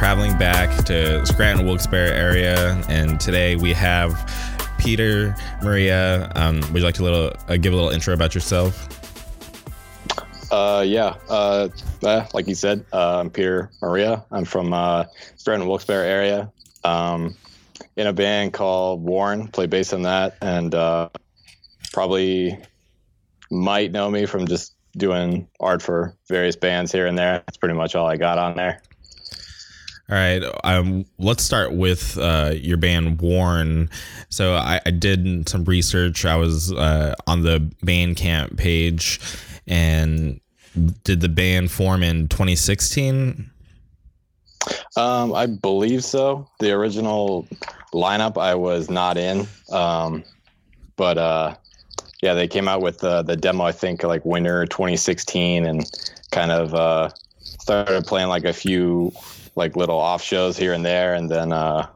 traveling back to Scranton Wilkes-Barre area. And today we have Peter Maria. Um, would you like to little, uh, give a little intro about yourself? Uh, yeah. Uh, uh, like you said, uh, I'm Peter Maria. I'm from uh, Scranton Wilkes-Barre area. Um, in a band called Warren. Play bass in that, and probably might know me from just doing art for various bands here and there. That's pretty much all I got on there. All right. Um, let's start with uh, your band Warren. So I, I, did some research. I was uh, on the Bandcamp page, and did the band form in 2016? Um, I believe so. The original lineup I was not in, um, but uh, yeah, they came out with the the demo. I think like winter 2016, and kind of uh, started playing like a few like little off shows here and there, and then uh,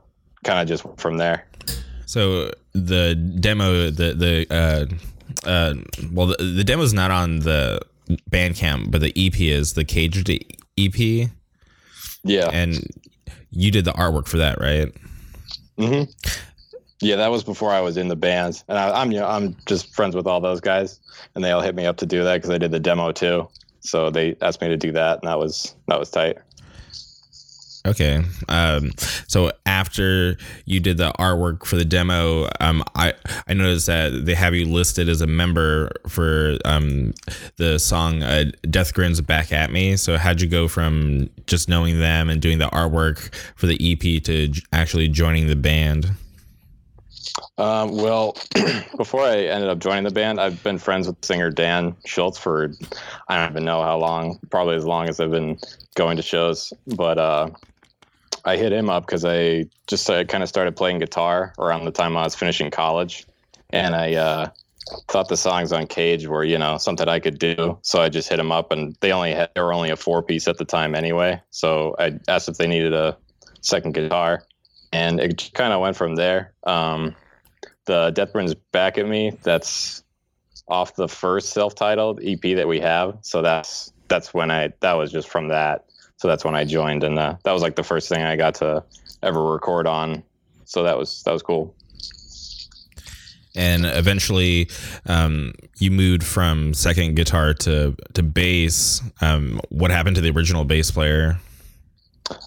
kind of just from there. So the demo, the the uh, uh, well, the, the demo is not on the Bandcamp, but the EP is the Caged EP. Yeah. And you did the artwork for that, right? Mm-hmm. Yeah, that was before I was in the band, and I, am you know I'm just friends with all those guys, and they all hit me up to do that because I did the demo too. So they asked me to do that, and that was that was tight. Okay. Um, so after you did the artwork for the demo, um, I I noticed that they have you listed as a member for um, the song uh, "Death Grins Back at Me." So how'd you go from just knowing them and doing the artwork for the EP to actually joining the band? Um, well, before I ended up joining the band, I've been friends with singer Dan Schultz for I don't even know how long, probably as long as I've been going to shows. But uh, I hit him up because I just I kind of started playing guitar around the time I was finishing college, and I uh, thought the songs on Cage were you know something I could do. So I just hit him up, and they only had they were only a four piece at the time anyway. So I asked if they needed a second guitar, and it kind of went from there. Um, the Death Burns back at me. That's off the first self-titled EP that we have. So that's that's when I that was just from that so that's when I joined, and uh, that was like the first thing I got to ever record on. So that was that was cool. And eventually, um, you moved from second guitar to to bass. Um, what happened to the original bass player?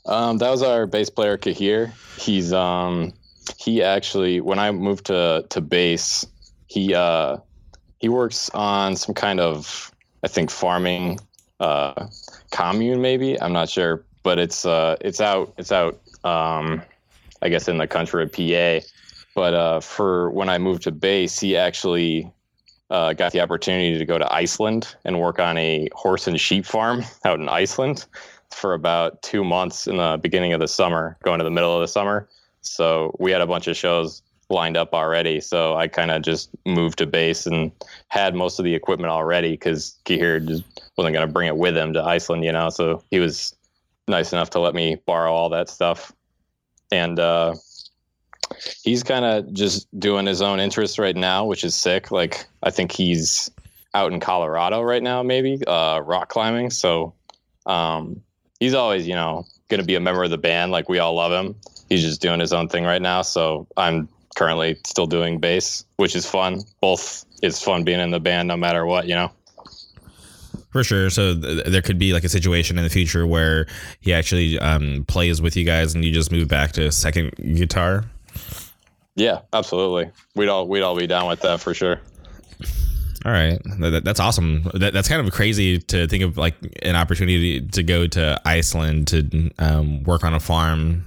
Um, that was our bass player Kahir. He's um, he actually when I moved to to bass, he uh, he works on some kind of I think farming uh, commune, maybe I'm not sure, but it's uh, it's out it's out um, I guess in the country of PA. But uh, for when I moved to bass, he actually uh, got the opportunity to go to Iceland and work on a horse and sheep farm out in Iceland for about two months in the beginning of the summer, going to the middle of the summer. So we had a bunch of shows lined up already. So I kind of just moved to bass and had most of the equipment already because Kahir just wasn't going to bring it with him to Iceland, you know. So he was nice enough to let me borrow all that stuff. And uh, he's kind of just doing his own interests right now, which is sick. Like I think he's out in Colorado right now, maybe uh, rock climbing. So um, he's always, you know, going to be a member of the band. Like we all love him. He's just doing his own thing right now. So I'm currently still doing bass, which is fun. Both it's fun being in the band no matter what, you know. For sure. So th- there could be like a situation in the future where he actually um, plays with you guys, and you just move back to second guitar. Yeah, absolutely. We'd all we'd all be down with that for sure. All right, that, that's awesome. That, that's kind of crazy to think of like an opportunity to go to Iceland to um, work on a farm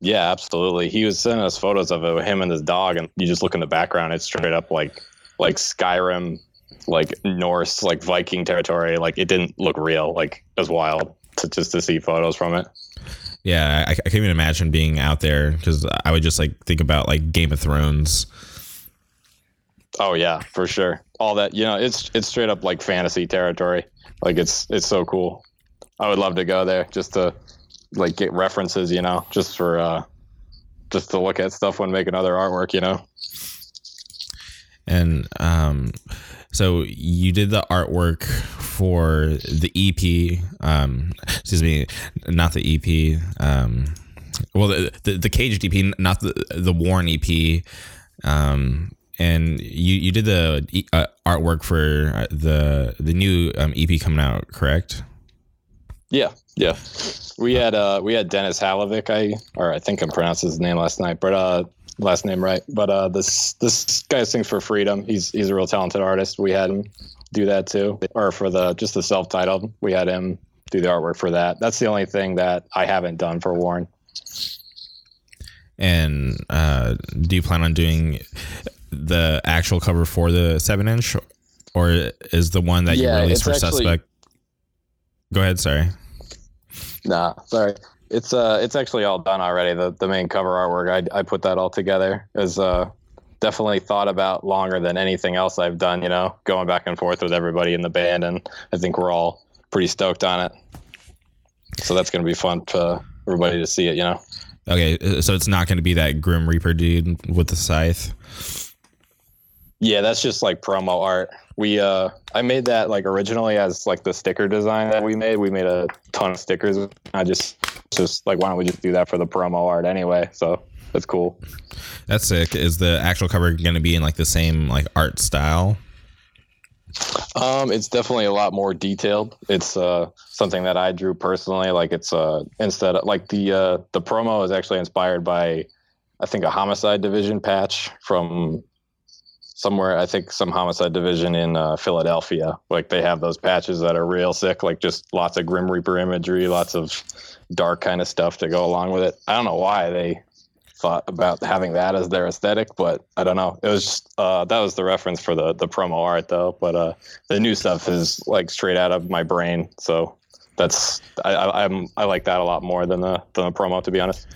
yeah, absolutely. He was sending us photos of it, him and his dog, and you just look in the background, it's straight up like like Skyrim, like Norse, like Viking territory. Like it didn't look real. Like it was wild to just to see photos from it. Yeah, I, I can't even imagine being out there because I would just like think about like Game of Thrones. Oh yeah, for sure. All that you know, it's it's straight up like fantasy territory. Like it's it's so cool. I would love to go there just to like get references, you know, just for uh, just to look at stuff when making other artwork, you know. And um, so you did the artwork for the EP. Um, excuse me, not the EP. Um, well, the, the the Caged EP, not the the Warren EP. Um, and you you did the uh, artwork for uh, the the new um, EP coming out, correct? Yeah, yeah. We had uh we had Dennis Halovic, I or I think I'm pronouncing his name last night, but uh last name right. But uh this this guy sings for freedom. He's he's a real talented artist. We had him do that too. Or for the just the self titled. We had him do the artwork for that. That's the only thing that I haven't done for Warren. And uh, do you plan on doing the actual cover for the seven inch, or is the one that Yeah, you released for actually- Suspect? Go ahead. Sorry. Nah, sorry. It's uh it's actually all done already. The the main cover artwork. I I put that all together. Is uh definitely thought about longer than anything else I've done, you know, going back and forth with everybody in the band and I think we're all pretty stoked on it. So that's going to be fun for everybody to see it, you know. Okay, uh, so it's not going to be that Grim Reaper dude with the scythe. Yeah, that's just like promo art. We uh I made that like originally as like the sticker design that we made. We made a ton of stickers. I just just like why don't we just do that for the promo art anyway? So that's cool. That's sick. Is the actual cover going to be in like the same like art style? Um, it's definitely a lot more detailed. It's uh something that I drew personally. Like it's uh instead of like the uh the promo is actually inspired by I think a homicide division patch from somewhere I think some homicide division in uh, Philadelphia. Like they have those patches that are real sick, like just lots of Grim Reaper imagery, lots of dark kind of stuff to go along with it. I don't know why they thought about having that as their aesthetic, but I don't know. It was just, uh, that was the reference for the the promo art though. But uh, the new stuff is like straight out of my brain, so that's I, I, I'm I like that a lot more than the than the promo to be honest.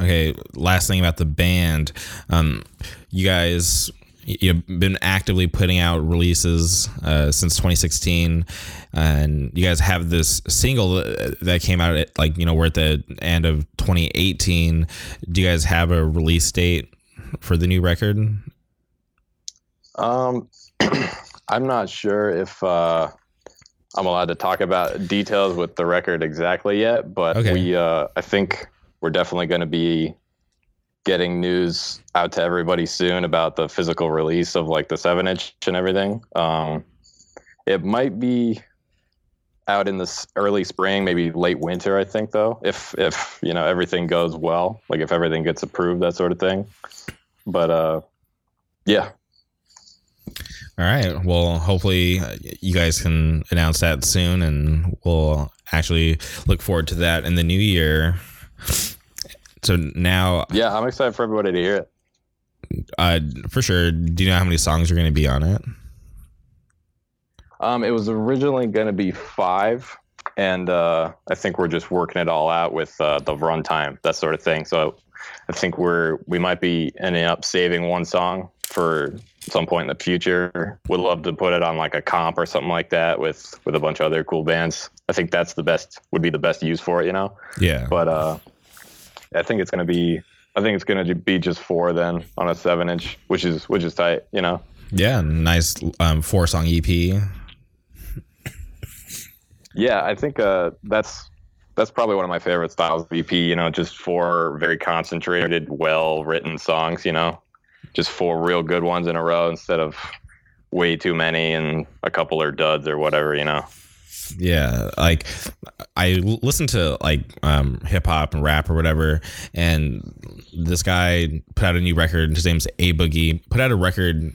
Okay, last thing about the band. Um, you guys you've been actively putting out releases uh, since 2016 and you guys have this single that came out at like you know we're at the end of 2018 do you guys have a release date for the new record? Um, I'm not sure if uh, I'm allowed to talk about details with the record exactly yet, but Okay. we, uh, I think we're definitely going to be getting news out to everybody soon about the physical release of like the seven inch and everything. Um, it might be out in this early spring, maybe late winter. I think though, if if you know everything goes well, like if everything gets approved, that sort of thing. But uh, yeah, all right well hopefully uh, you guys can announce that soon and we'll actually look forward to that in the new year so now yeah, I'm excited for everybody to hear it. uh, for sure do you know how many songs are going to be on it Um, it was originally going to be five, and uh, I think we're just working it all out with uh, the runtime, that sort of thing. So I think we're we might be ending up saving one song for some point in the future. Would love to put it on like a comp or something like that with with a bunch of other cool bands. I think that's the best would be the best use for it, you know. yeah But uh, I think it's going to be. I think it's going to be just four then on a seven inch, which is which is tight, you know. yeah nice um, four song ep Yeah, I think uh, that's that's probably one of my favorite styles of EP. You know, just four very concentrated, well written songs. You know, just four real good ones in a row instead of way too many and a couple are duds or whatever. You know. Yeah, like i listen to like um, hip hop and rap or whatever, and this guy put out a new record. His name's A Boogie. Put out a record.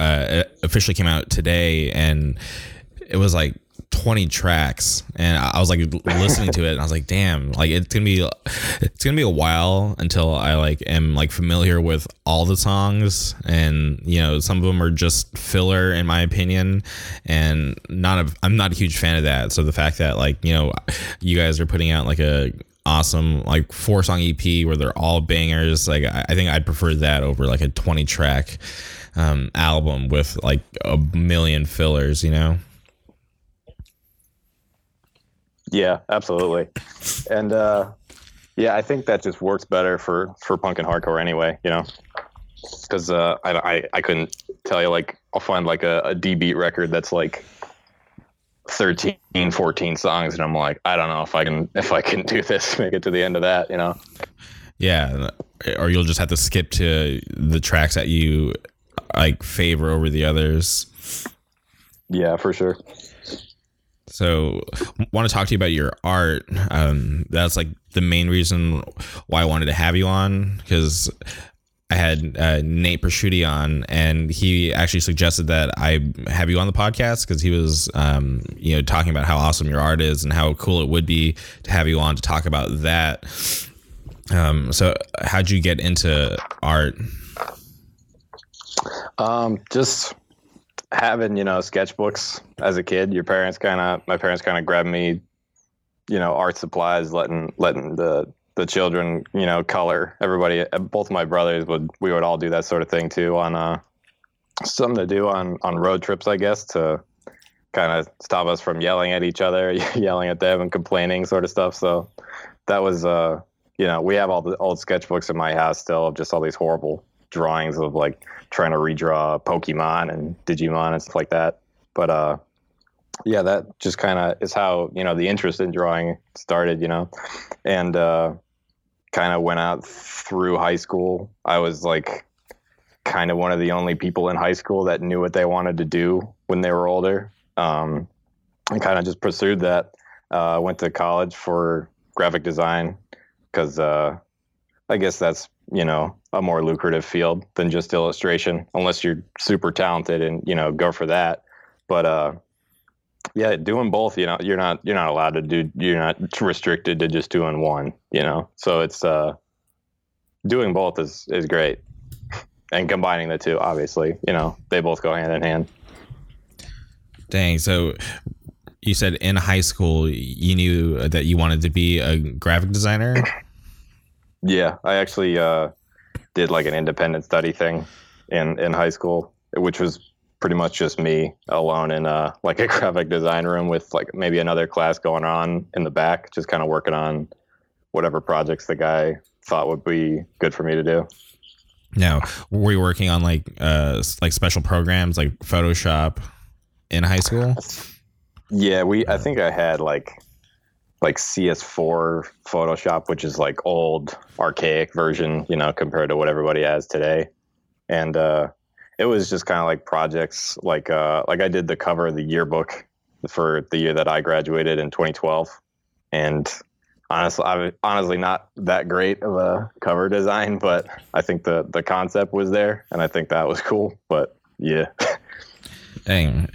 Uh, officially came out today, and it was like 20 tracks and i was like listening to it and i was like damn like it's gonna be it's gonna be a while until i like am like familiar with all the songs and you know some of them are just filler in my opinion and not a i'm not a huge fan of that. So the fact that like you know you guys are putting out like a awesome like four song ep where they're all bangers like i, I think i'd prefer that over like a 20 track um album with like a million fillers you know Yeah, absolutely. And uh, yeah, I think that just works better for for punk and hardcore anyway. You know, because uh, I, I I couldn't tell you like I'll find like a, a D beat record that's like 13, 14 songs, and I'm like, I don't know if I can if I can do this, make it to the end of that, you know. Yeah, or you'll just have to skip to the tracks that you like favor over the others. Yeah, for sure. So, want to talk to you about your art. Um, that's like the main reason why I wanted to have you on because I had uh, Nate Prosciutti on, and he actually suggested that I have you on the podcast because he was, um, you know, talking about how awesome your art is and how cool it would be to have you on to talk about that. Um, so, how'd you get into art? Um, just having you know sketchbooks as a kid. Your parents kind of, my parents kind of grabbed me, you know, art supplies, letting letting the the children, you know, color. Everybody, both my brothers would, we would all do that sort of thing too on uh, something to do on on road trips, I guess, to kind of stop us from yelling at each other, yelling at them, and complaining, sort of stuff. So that was, uh, you know, we have all the old sketchbooks in my house still of just all these horrible drawings of like trying to redraw Pokemon and Digimon and stuff like that. But uh, yeah, that just kind of is how you know the interest in drawing started. You know, and uh, kind of went out through high school. I was like kind of one of the only people in high school that knew what they wanted to do when they were older. Um, and kind of just pursued that. Uh, went to college for graphic design because uh, I guess that's you know a more lucrative field than just illustration, unless you're super talented and you know go for that. But uh, yeah, doing both, you know, you're not you're not allowed to do you're not restricted to just doing one, you know. So it's uh doing both is is great. And combining the two, obviously, you know, they both go hand in hand. Dang, so you said in high school you knew that you wanted to be a graphic designer? Yeah, I actually uh did like an independent study thing in in high school, which was pretty much just me alone in a like a graphic design room with like maybe another class going on in the back, just kind of working on whatever projects the guy thought would be good for me to do. Now, were you working on like uh like special programs like Photoshop in high school? Yeah, we I think I had like like CS4 Photoshop, which is like old archaic version, you know, compared to what everybody has today. And uh it was just kind of like projects like uh like I did the cover of the yearbook for the year that I graduated in 2012 and honestly I honestly not that great of a cover design but I think the the concept was there and I think that was cool but yeah Dang,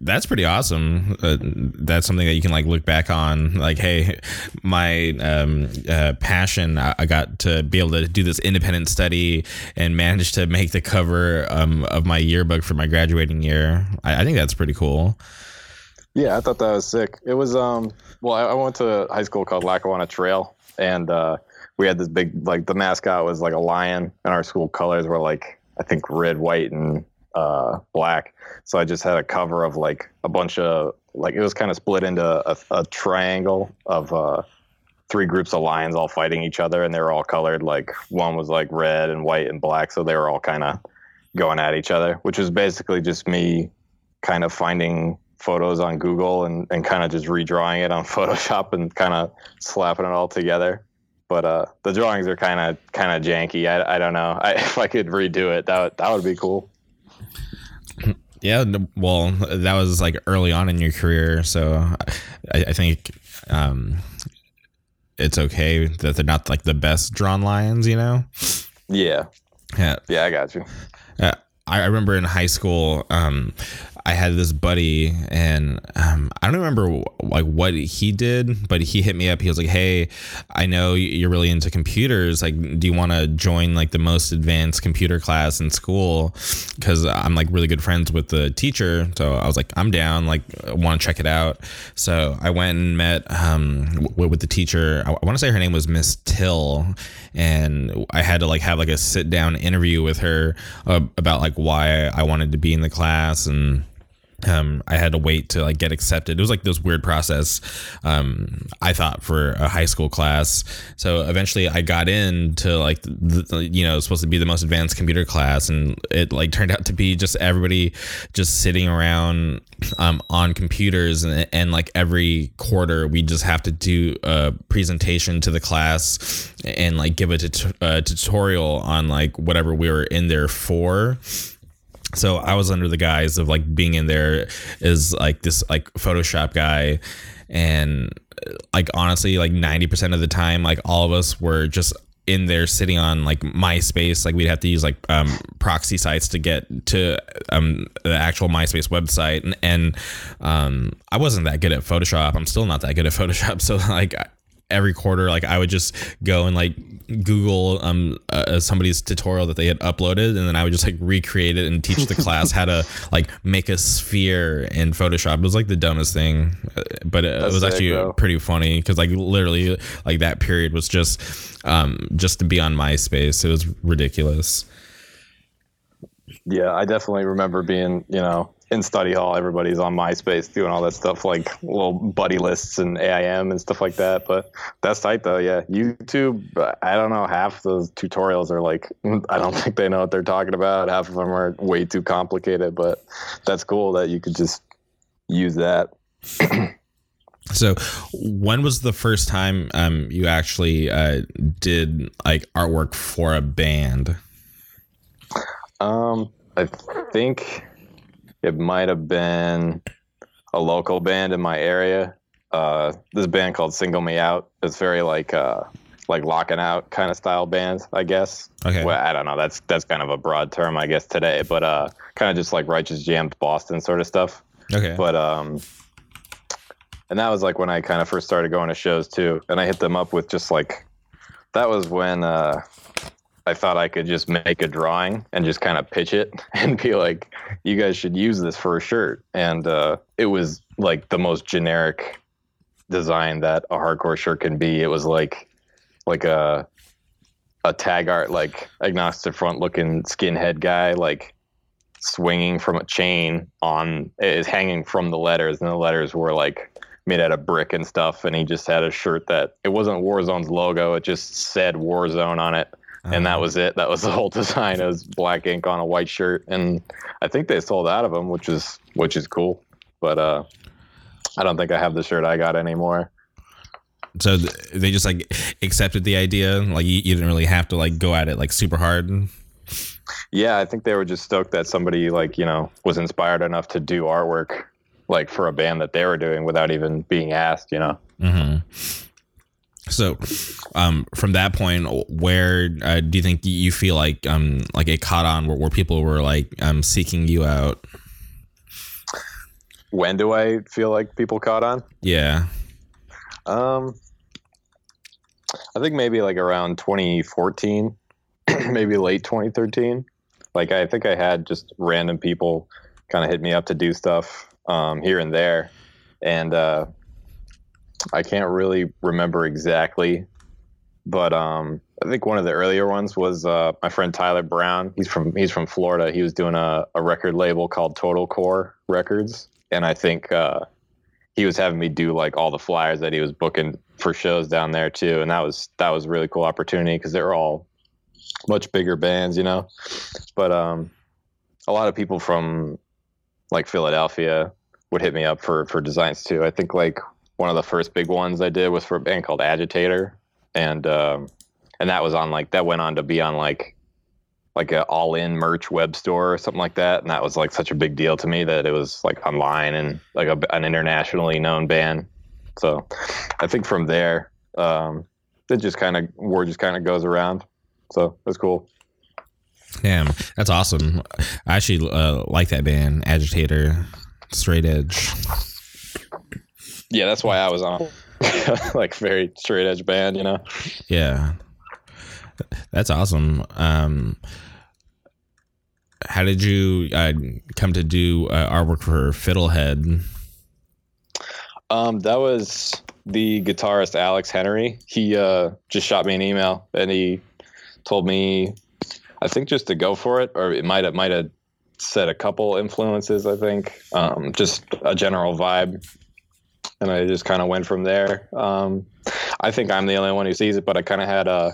that's pretty awesome. Uh, that's something that you can like look back on. Like, hey, my um, uh, passion, I, I, got to be able to do this independent study and manage to make the cover um, of my yearbook for my graduating year. I, I, think that's pretty cool. Yeah, I thought that was sick. It was um. Well, I, I went to high school called Lackawanna Trail, and uh, we had this big like the mascot was like a lion, and our school colors were like I think red, white, and uh, black. So I just had a cover of like a bunch of like it was kind of split into a, a triangle of uh, three groups of lions all fighting each other, and they were all colored. Like one was like red and white and black, so they were all kind of going at each other, which was basically just me kind of finding photos on Google and, and kind of just redrawing it on Photoshop and kind of slapping it all together. But uh, the drawings are kind of kind of janky. I, I don't know. I, if I could redo it, that would, that would be cool. Yeah, well, that was like early on in your career, so I, I think um, it's okay that they're not like the best drawn lions, you know? Yeah. Yeah. Yeah, I got you. Uh, I remember in high school, um, I had this buddy, and um, I don't remember like what he did, but he hit me up. He was like, "Hey, I know you're really into computers. Like, do you want to join like the most advanced computer class in school? Because I'm like really good friends with the teacher. So I was like, I'm down. Like, want to check it out. So I went and met um, w- with the teacher. I, I want to say her name was Miss Till, and I had to like have like a sit down interview with her uh, about like why I wanted to be in the class and um, I had to wait to like get accepted. It was like this weird process. Um, I thought for a high school class. So eventually, I got in to like the, the, you know supposed to be the most advanced computer class, and it like turned out to be just everybody just sitting around um, on computers, and, and like every quarter we just have to do a presentation to the class and like give a, tut- a tutorial on like whatever we were in there for so I was under the guise of like being in there as like this like Photoshop guy, and like honestly, like ninety percent of the time, like all of us were just in there sitting on like MySpace. Like we'd have to use like um, proxy sites to get to um, the actual MySpace website, and, and um, I wasn't that good at Photoshop. I'm still not that good at Photoshop. So like every quarter like i would just go and like google um uh, somebody's tutorial that they had uploaded and then i would just like recreate it and teach the class how to like make a sphere in photoshop. It was like the dumbest thing uh, but it, it was actually pretty funny because like literally like that period was just um just to be on myspace. It was ridiculous. Yeah, I definitely remember being, you know, in study hall, everybody's on MySpace doing all that stuff, like little buddy lists and AIM and stuff like that. But that's tight, though. Yeah, YouTube. I don't know. Half those tutorials are like, I don't think they know what they're talking about. Half of them are way too complicated. But that's cool that you could just use that. so when was the first time um you actually uh did like artwork for a band Um, I think it might have been a local band in my area. Uh, this band called Single Me Out. It's very like uh, like Lockin' Out kind of style band, I guess. Okay. Well, I don't know. That's that's kind of a broad term, I guess, today. But uh, kind of just like Righteous Jams Boston sort of stuff. okay But um, and that was like when I kind of first started going to shows too. And I hit them up with just like that was when uh, I thought I could just make a drawing and just kind of pitch it and be like, "You guys should use this for a shirt." And uh, it was like the most generic design that a hardcore shirt can be. It was like like a a tag art like agnostic front looking skinhead guy like swinging from a chain on is hanging from the letters and the letters were like made out of brick and stuff and he just had a shirt that it wasn't Warzone's logo it just said Warzone on it and that was it. That was the whole design. It was black ink on a white shirt. And I think they sold out of them which is which is cool. But uh I don't think I have the shirt I got anymore. So they just like accepted the idea? Like you, you didn't really have to like go at it like super hard? Yeah, I think they were just stoked that somebody like you know was inspired enough to do artwork like for a band that they were doing without even being asked. You know. hmm so um from that point where uh, do you think you feel like um like it caught on where, where people were like um seeking you out When do I feel like people caught on? yeah Um, I think maybe like around 2014, maybe late 2013. Like I think I had just random people kind of hit me up to do stuff um, here and there, and uh, I can't really remember exactly, but um, I think one of the earlier ones was uh, my friend Tyler Brown. He's from he's from Florida. He was doing a, a record label called Total Core Records, and I think. Uh, he was having me do like all the flyers that he was booking for shows down there too and that was that was a really cool opportunity because they're all much bigger bands you know but um a lot of people from like philadelphia would hit me up for for designs too i think like one of the first big ones i did was for a band called agitator. And um and that was on like that went on to be on like like a all-in merch web store or something like that. And that was like such a big deal to me that it was like online and like a, an internationally known band. So i think from there um it just kind of word just kind of goes around. So that's cool. Damn that's awesome. I actually uh, like that band agitator straight edge yeah that's why i was on. Like very straight edge band you know? Yeah. That's awesome. Um how did you uh, come to do uh, artwork for fiddlehead? Um, that was the guitarist Alex Henry. He uh, just shot me an email and he told me, I think just to go for it, or it might have might have said a couple influences. I think. Um, just a general vibe, and I just kind of went from there. Um, I think I'm the only one who sees it, but I kind of had a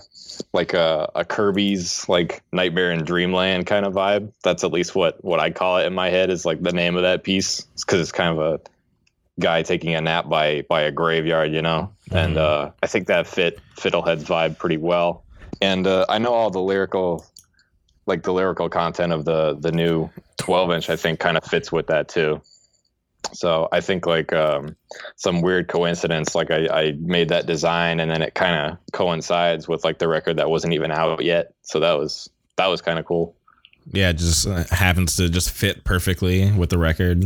like a, a Kirby's like Nightmare in Dreamland kind of vibe. That's at least what what I call it in my head is like the name of that piece because it's kind of a guy taking a nap by by a graveyard, you know. Mm-hmm. And uh, I think that fit Fiddlehead's vibe pretty well. And uh, I know all the lyrical, like the lyrical content of the the new 12 inch. I think kind of fits with that too. So I think like um, some weird coincidence, like I, I made that design and then it kind of coincides with like the record that wasn't even out yet. So that was that was kind of cool. Yeah, it just uh, happens to just fit perfectly with the record.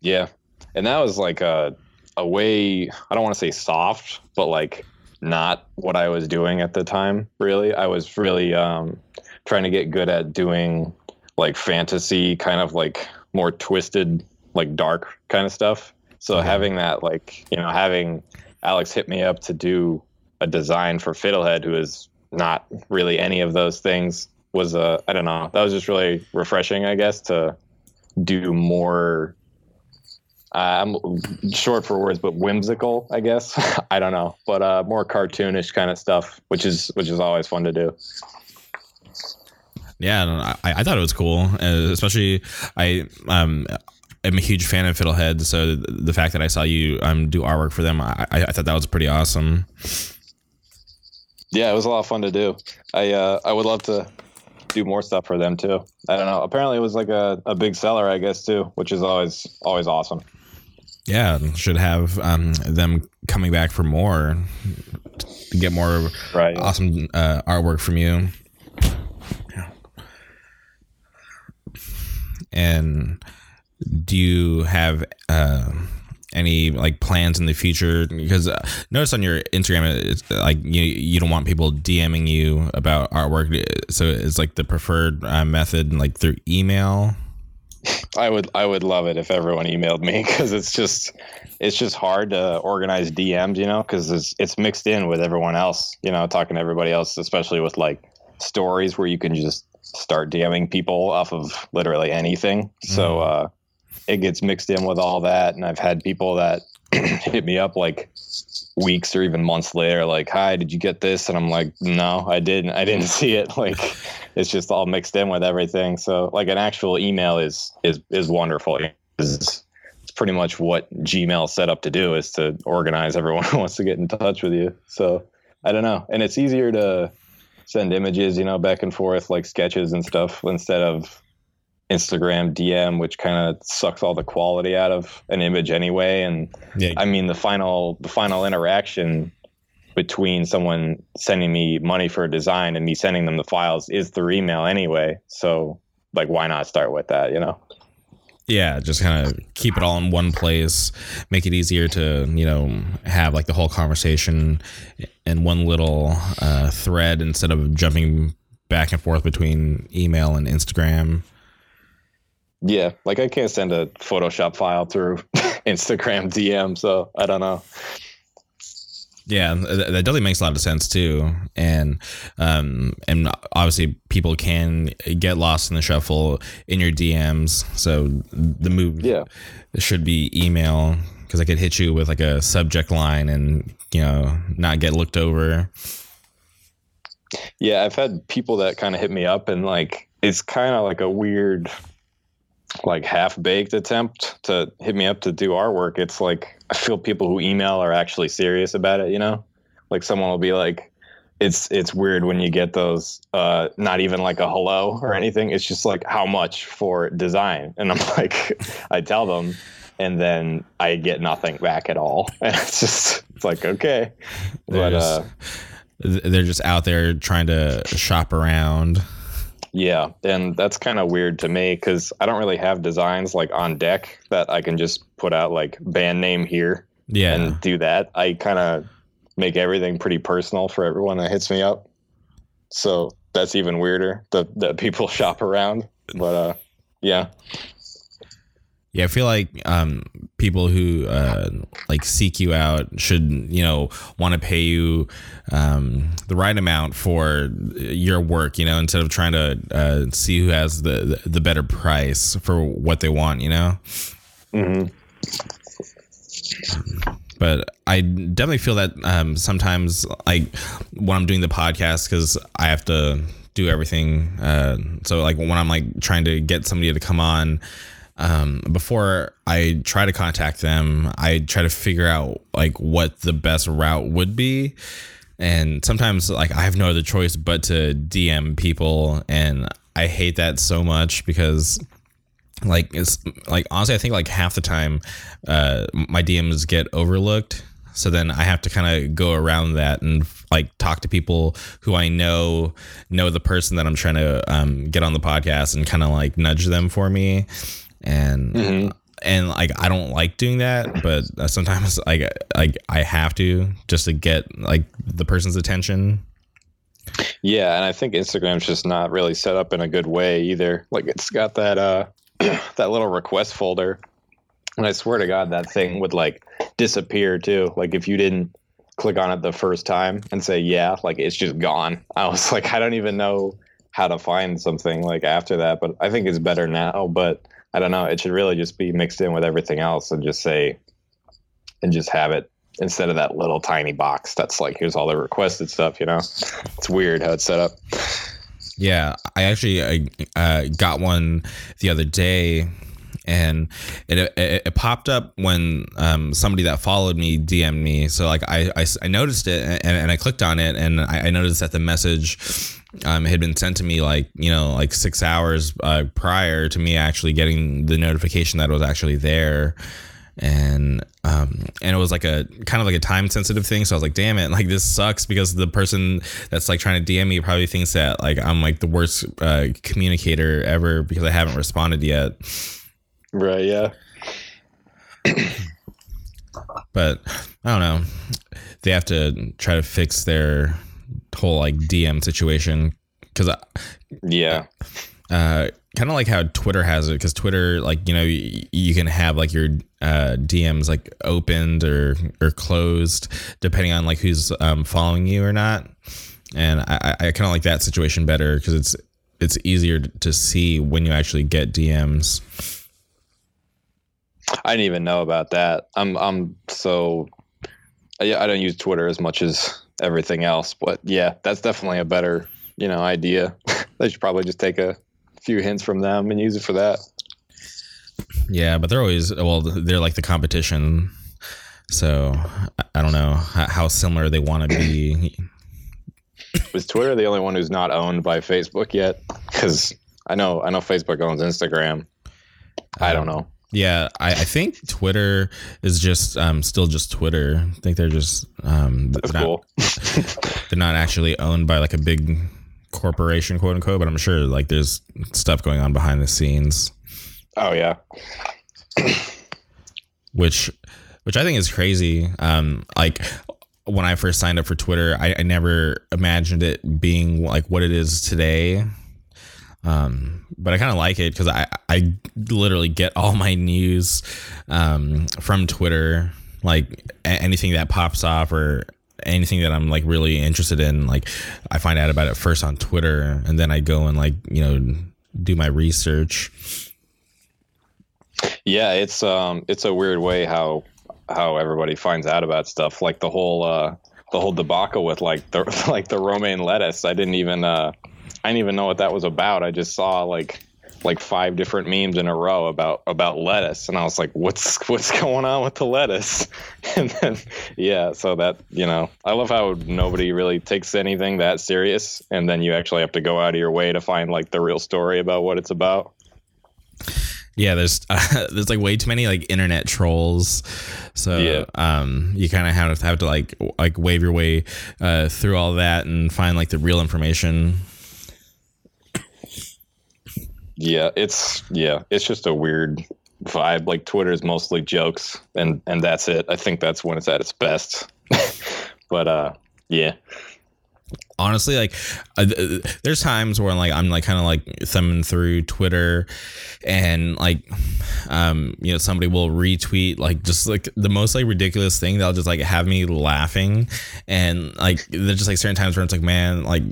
Yeah, and that was like a a way I don't want to say soft, but like not what I was doing at the time. Really, I was really um, trying to get good at doing like fantasy, kind of like more twisted, like dark kind of stuff. So mm-hmm. having that, like you know, having Alex hit me up to do a design for Fiddlehead, who is not really any of those things, was a uh, I don't know. That was just really refreshing, I guess, to do more I'm short for words, but whimsical, I guess. I don't know, but uh, more cartoonish kind of stuff, which is which is always fun to do. Yeah, I, I thought it was cool, uh, especially I um am a huge fan of Fiddlehead, so the fact that I saw you um do artwork for them, I, I thought that was pretty awesome. Yeah, it was a lot of fun to do. I uh, I would love to do more stuff for them too. I don't know. Apparently, it was like a, a big seller, I guess, too, which is always always awesome. Yeah, should have um, them coming back for more to get more right. awesome uh, artwork from you. And do you have uh, any like plans in the future? Because uh, notice on your Instagram, it's like you you don't want people DMing you about artwork, so it's like the preferred uh, method, like through email. I would I would love it if everyone emailed me because it's just it's just hard to organize DMs, you know, because it's it's mixed in with everyone else, you know, talking to everybody else, especially with like stories where you can just start DMing people off of literally anything. Mm. So uh, it gets mixed in with all that, and I've had people that hit me up like weeks or even months later like hi did you get this? And i'm like no i didn't. I didn't see it. Like it's just all mixed in with everything. So like an actual email is is is wonderful. It's, it's pretty much what gmail set up to do is to organize everyone who wants to get in touch with you. So i don't know. And it's easier to send images you know back and forth like sketches and stuff instead of Instagram DM, which kind of sucks all the quality out of an image anyway. And yeah. I mean, the final the final interaction between someone sending me money for a design and me sending them the files is through email anyway. So like, why not start with that? You know. Yeah, just kind of keep it all in one place, make it easier to you know have like the whole conversation in one little uh, thread instead of jumping back and forth between email and Instagram. Yeah, like I can't send a Photoshop file through Instagram DM, so I don't know. Yeah, that definitely makes a lot of sense too, and um, and obviously people can get lost in the shuffle in your DMs. So the move, yeah, should be email because I could hit you with like a subject line and you know not get looked over. Yeah, I've had people that kind of hit me up and like it's kind of like a weird like half baked attempt to hit me up to do artwork, it's like I feel people who email are actually serious about it, you know? Like someone will be like it's it's weird when you get those uh not even like a hello or anything. It's just like how much for design. And I'm like I tell them and then I get nothing back at all. And it's just it's like okay. But uh they're just out there trying to shop around. Yeah, and that's kind of weird to me because I don't really have designs like on deck that I can just put out like band name here. Yeah, and do that. I kind of make everything pretty personal for everyone that hits me up. So that's even weirder that that people shop around. But uh, yeah. Yeah, I feel like um, people who uh, like seek you out should you know want to pay you um, the right amount for your work you know instead of trying to uh, see who has the the better price for what they want you know Mm-hmm. but I definitely feel that um, sometimes, like when I'm doing the podcast, because I have to do everything. Uh, so, like when I'm like trying to get somebody to come on, um, before I try to contact them, I try to figure out like what the best route would be. And sometimes, like I have no other choice but to DM people, and I hate that so much because like it's like honestly i think like half the time uh my dms get overlooked. So then i have to kind of go around that and like talk to people who i know know the person that i'm trying to um, get on the podcast and kind of like nudge them for me and Mhm. and like i don't like doing that but uh, sometimes like like i have to just to get like the person's attention Yeah, and I think Instagram's just not really set up in a good way either. Like it's got that uh that little request folder. And I swear to God that thing would like disappear too. Like if you didn't click on it the first time and say yeah, like it's just gone. I was like I don't even know how to find something like after that, but I think it's better now, but I don't know, it should really just be mixed in with everything else and just say and just have it instead of that little tiny box that's like here's all the requested stuff, you know. It's weird how it's set up. Yeah, I actually I, uh, got one the other day, and it, it, it popped up when um, somebody that followed me DM'd me. So like I, I, I noticed it and, and I clicked on it, and I, I noticed that the message um, had been sent to me like you know like six hours uh, prior to me actually getting the notification that it was actually there. And um and it was like a kind of like a time sensitive thing. So i was like damn it like this sucks because the person that's like trying to dm me probably thinks that like i'm like the worst uh, communicator ever because i haven't responded yet. Right, yeah. but i don't know. They have to try to fix their whole like dm situation because Yeah. uh, kind of like how Twitter has it, because Twitter, like you know, you, you can have like your uh, DMs like opened or or closed depending on like who's um, following you or not. And I, I kind of like that situation better because it's it's easier to see when you actually get DMs. I didn't even know about that. I'm I'm so I, I don't use Twitter as much as everything else, but yeah, that's definitely a better, you know, idea. they should probably just take a few hints from them and use it for that. Yeah, but they're always well, they're like the competition. So I- don't know how, how similar they want to be. Is Twitter the only one who's not owned by Facebook yet? Because I know I know Facebook owns Instagram. I don't know. Yeah, I, I think Twitter is just um, still just Twitter. I think they're just um, That's not, cool. they're not actually owned by like a big corporation, quote unquote. But I'm sure like there's stuff going on behind the scenes, Oh yeah. which which I think is crazy. Um, like when I first signed up for Twitter, I, I never imagined it being like what it is today. Um, but I kind of like it because I, I literally get all my news um, from Twitter. Like anything that pops off or anything that I'm like really interested in, like I find out about it first on Twitter, and then I go and like you know do my research. Yeah, it's um it's a weird way how how everybody finds out about stuff. Like the whole uh the whole debacle with like the like the romaine lettuce. I didn't even uh I didn't even know what that was about. I just saw like like five different memes in a row about about lettuce and I was like what's what's going on with the lettuce? And then yeah, so that, you know, I love how nobody really takes anything that serious and then you actually have to go out of your way to find like the real story about what it's about. Yeah, there's uh, there's like way too many like internet trolls, so Yeah. um, you kind of have to have to like like wave your way uh, through all that and find like the real information. Yeah, it's yeah, it's just a weird vibe. Like Twitter is mostly jokes, and and that's it. I think that's when it's at its best. but uh, yeah, honestly like uh, there's times where I'm like i'm like kind of like thumbing through twitter and like um you know somebody will retweet like just like the most like ridiculous thing that'll just like have me laughing. And like there's just like certain times where it's like man like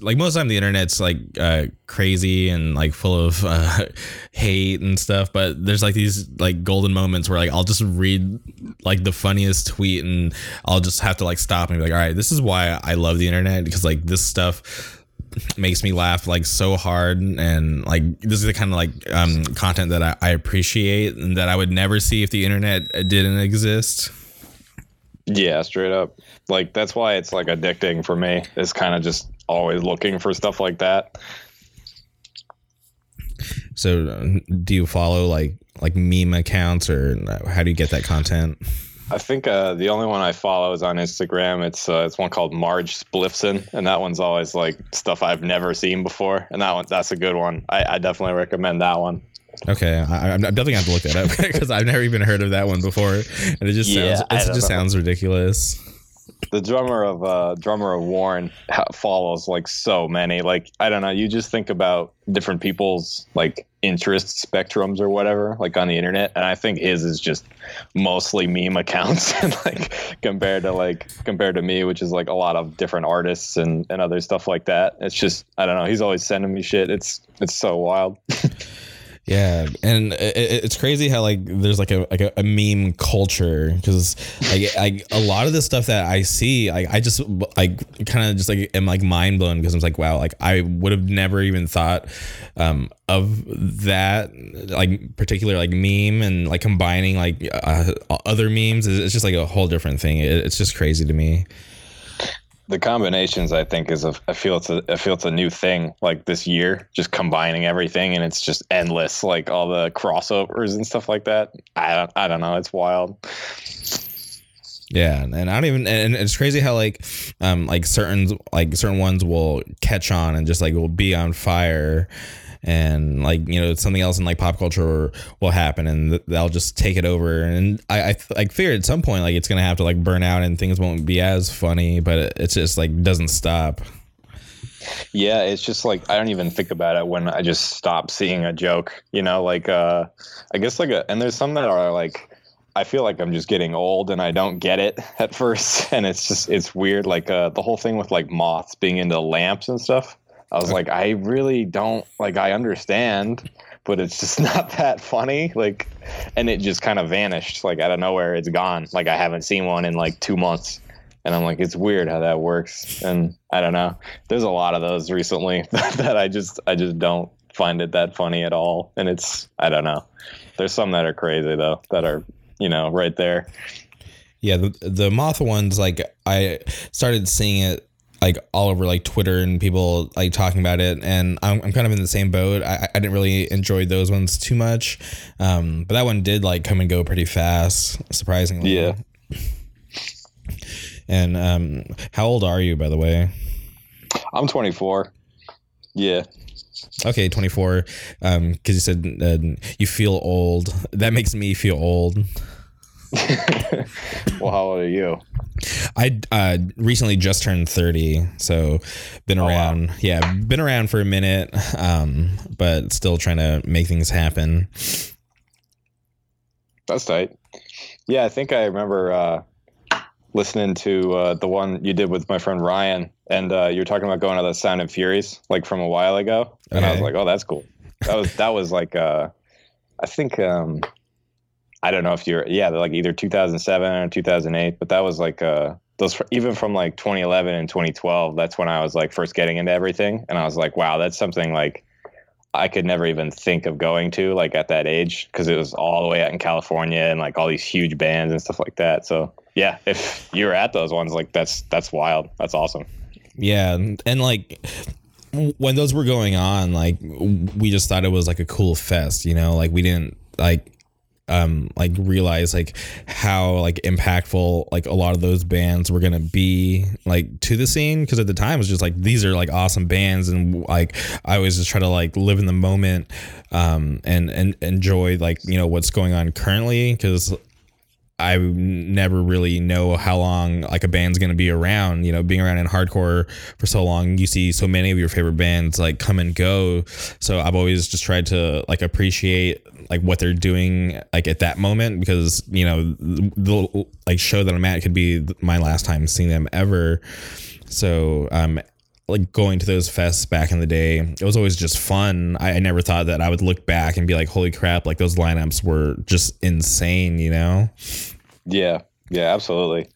like most of the time the internet's like uh crazy and like full of uh hate and stuff but there's like these like golden moments where like i'll just read like the funniest tweet and i'll just have to like stop and be like all right this is why i love the internet because like this stuff makes me laugh like so hard and like this is the kind of like um, content that I, I appreciate and that I would never see if the internet didn't exist. Yeah, straight up. Like that's why it's like addicting for me. Is kind of just always looking for stuff like that. So, do you follow like like meme accounts or how do you get that content? I think uh, the only one I follow is on Instagram. It's uh, it's one called Marge Spliffson, and that one's always like stuff I've never seen before, and that one that's a good one. I, I definitely recommend that one. Okay, I, am definitely going to look that up because I've never even heard of that one before, and it just sounds it just sounds ridiculous the drummer of uh drummer of Warren follows like so many. Like I don't know, you just think about different people's like interest spectrums or whatever, like on the internet, and I think his is just mostly meme accounts, and like compared to like compared to me, which is like a lot of different artists and and other stuff like that. It's just I don't know. He's always sending me shit. It's it's so wild. Yeah, and it, it's crazy how like there's like a like a, a meme culture because like I, a lot of the stuff that I see, like I just like kind of just like am like mind blown because I'm like wow, like I would have never even thought um, of that like particular like meme and like combining like uh, other memes. It's just like a whole different thing. It, it's just crazy to me the combinations I think is a I feel it's a I feel it's a new thing like this year just combining everything and it's just endless like all the crossovers and stuff like that. I don't I don't know. It's wild. Yeah and I don't even and it's crazy how like um like certain like certain ones will catch on and just like will be on fire and like you know something else in like pop culture will happen and they'll just take it over and i i like fear at some point like it's gonna have to like burn out and things won't be as funny but it's just like doesn't stop yeah it's just like i don't even think about it when i just stop seeing a joke you know like uh i guess like a and there's some that are like I feel like I'm just getting old and I don't get it at first, and it's just it's weird. Like uh, the whole thing with like moths being into lamps and stuff. I was like, I really don't like. I understand, but it's just not that funny. Like, and it just kind of vanished, like out of nowhere. It's gone. Like I haven't seen one in like two months, and I'm like, it's weird how that works. And I don't know. There's a lot of those recently that I just I just don't find it that funny at all. And it's I don't know. There's some that are crazy though that are you know right there. Yeah, the the moth ones like I started seeing it like all over like Twitter and people like talking about it. And I'm, I'm kind of in the same boat. I, I didn't really enjoy those ones too much. Um, but that one did like come and go pretty fast, surprisingly. Yeah. And um, how old are you, by the way? I'm 24. Yeah. Okay, 24. Um, because you said uh, you feel old. That makes me feel old. well, how old are you? I uh, recently just turned 30, so been oh, around. Wow. Yeah, been around for a minute, um, but still trying to make things happen. That's tight. Yeah, I think I remember uh, listening to uh, the one you did with my friend Ryan, and uh, you were talking about going to the Sound and Furies like from a while ago, and okay. I was like, "Oh, that's cool." That was that was like uh, I think um, I don't know if you're yeah like either 2007 or 2008, but that was like uh those even from like 2011 and 2012. That's when I was like first getting into everything, and I was like, wow, that's something like I could never even think of going to like at that age because it was all the way out in California and like all these huge bands and stuff like that. So yeah, if you were at those ones, like that's that's wild. That's awesome. Yeah, and like when those were going on, like we just thought it was like a cool fest, you know, like we didn't like um like realize like how like impactful like a lot of those bands were gonna be like to the scene. Because at the time it was just like these are like awesome bands. And like I always just try to like live in the moment um and and enjoy like you know what's going on currently. Because I never really know how long like a band's gonna be around. You know, being around in hardcore for so long, you see so many of your favorite bands like come and go. So I've always just tried to like appreciate like what they're doing like at that moment because you know the like show that I'm at could be my last time seeing them ever. So um like going to those fests back in the day, it was always just fun. I, I, never thought that I would look back and be like, holy crap, like those lineups were just insane, you know? Yeah. Yeah, absolutely.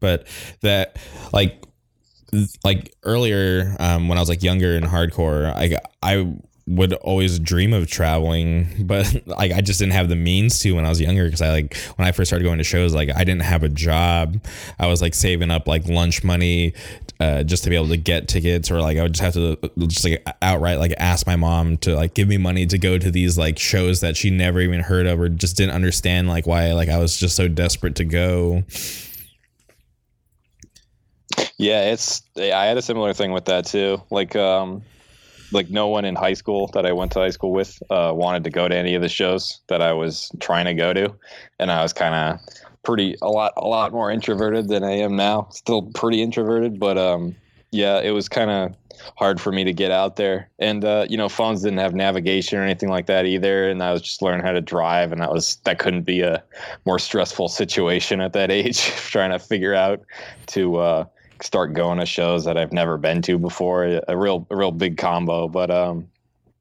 But that like like earlier, um, when I was like younger and hardcore, I I would always dream of traveling, but like I just didn't have the means to when I was younger because I like when I first started going to shows, like I didn't have a job. I was like saving up like lunch money uh, just to be able to get tickets, or like I would just have to just like outright like ask my mom to like give me money to go to these like shows that she never even heard of or just didn't understand like why like I was just so desperate to go. Yeah, it's I had a similar thing with that too. Like um like no one in high school that I went to high school with uh, wanted to go to any of the shows that I was trying to go to, and I was kind of pretty a lot a lot more introverted than I am now. Still pretty introverted, but um, yeah, it was kind of hard for me to get out there. And uh, you know, phones didn't have navigation or anything like that either, and I was just learning how to drive, and that was that couldn't be a more stressful situation at that age, trying to figure out to uh, start going to shows that I've never been to before. A real, a real big combo. But um,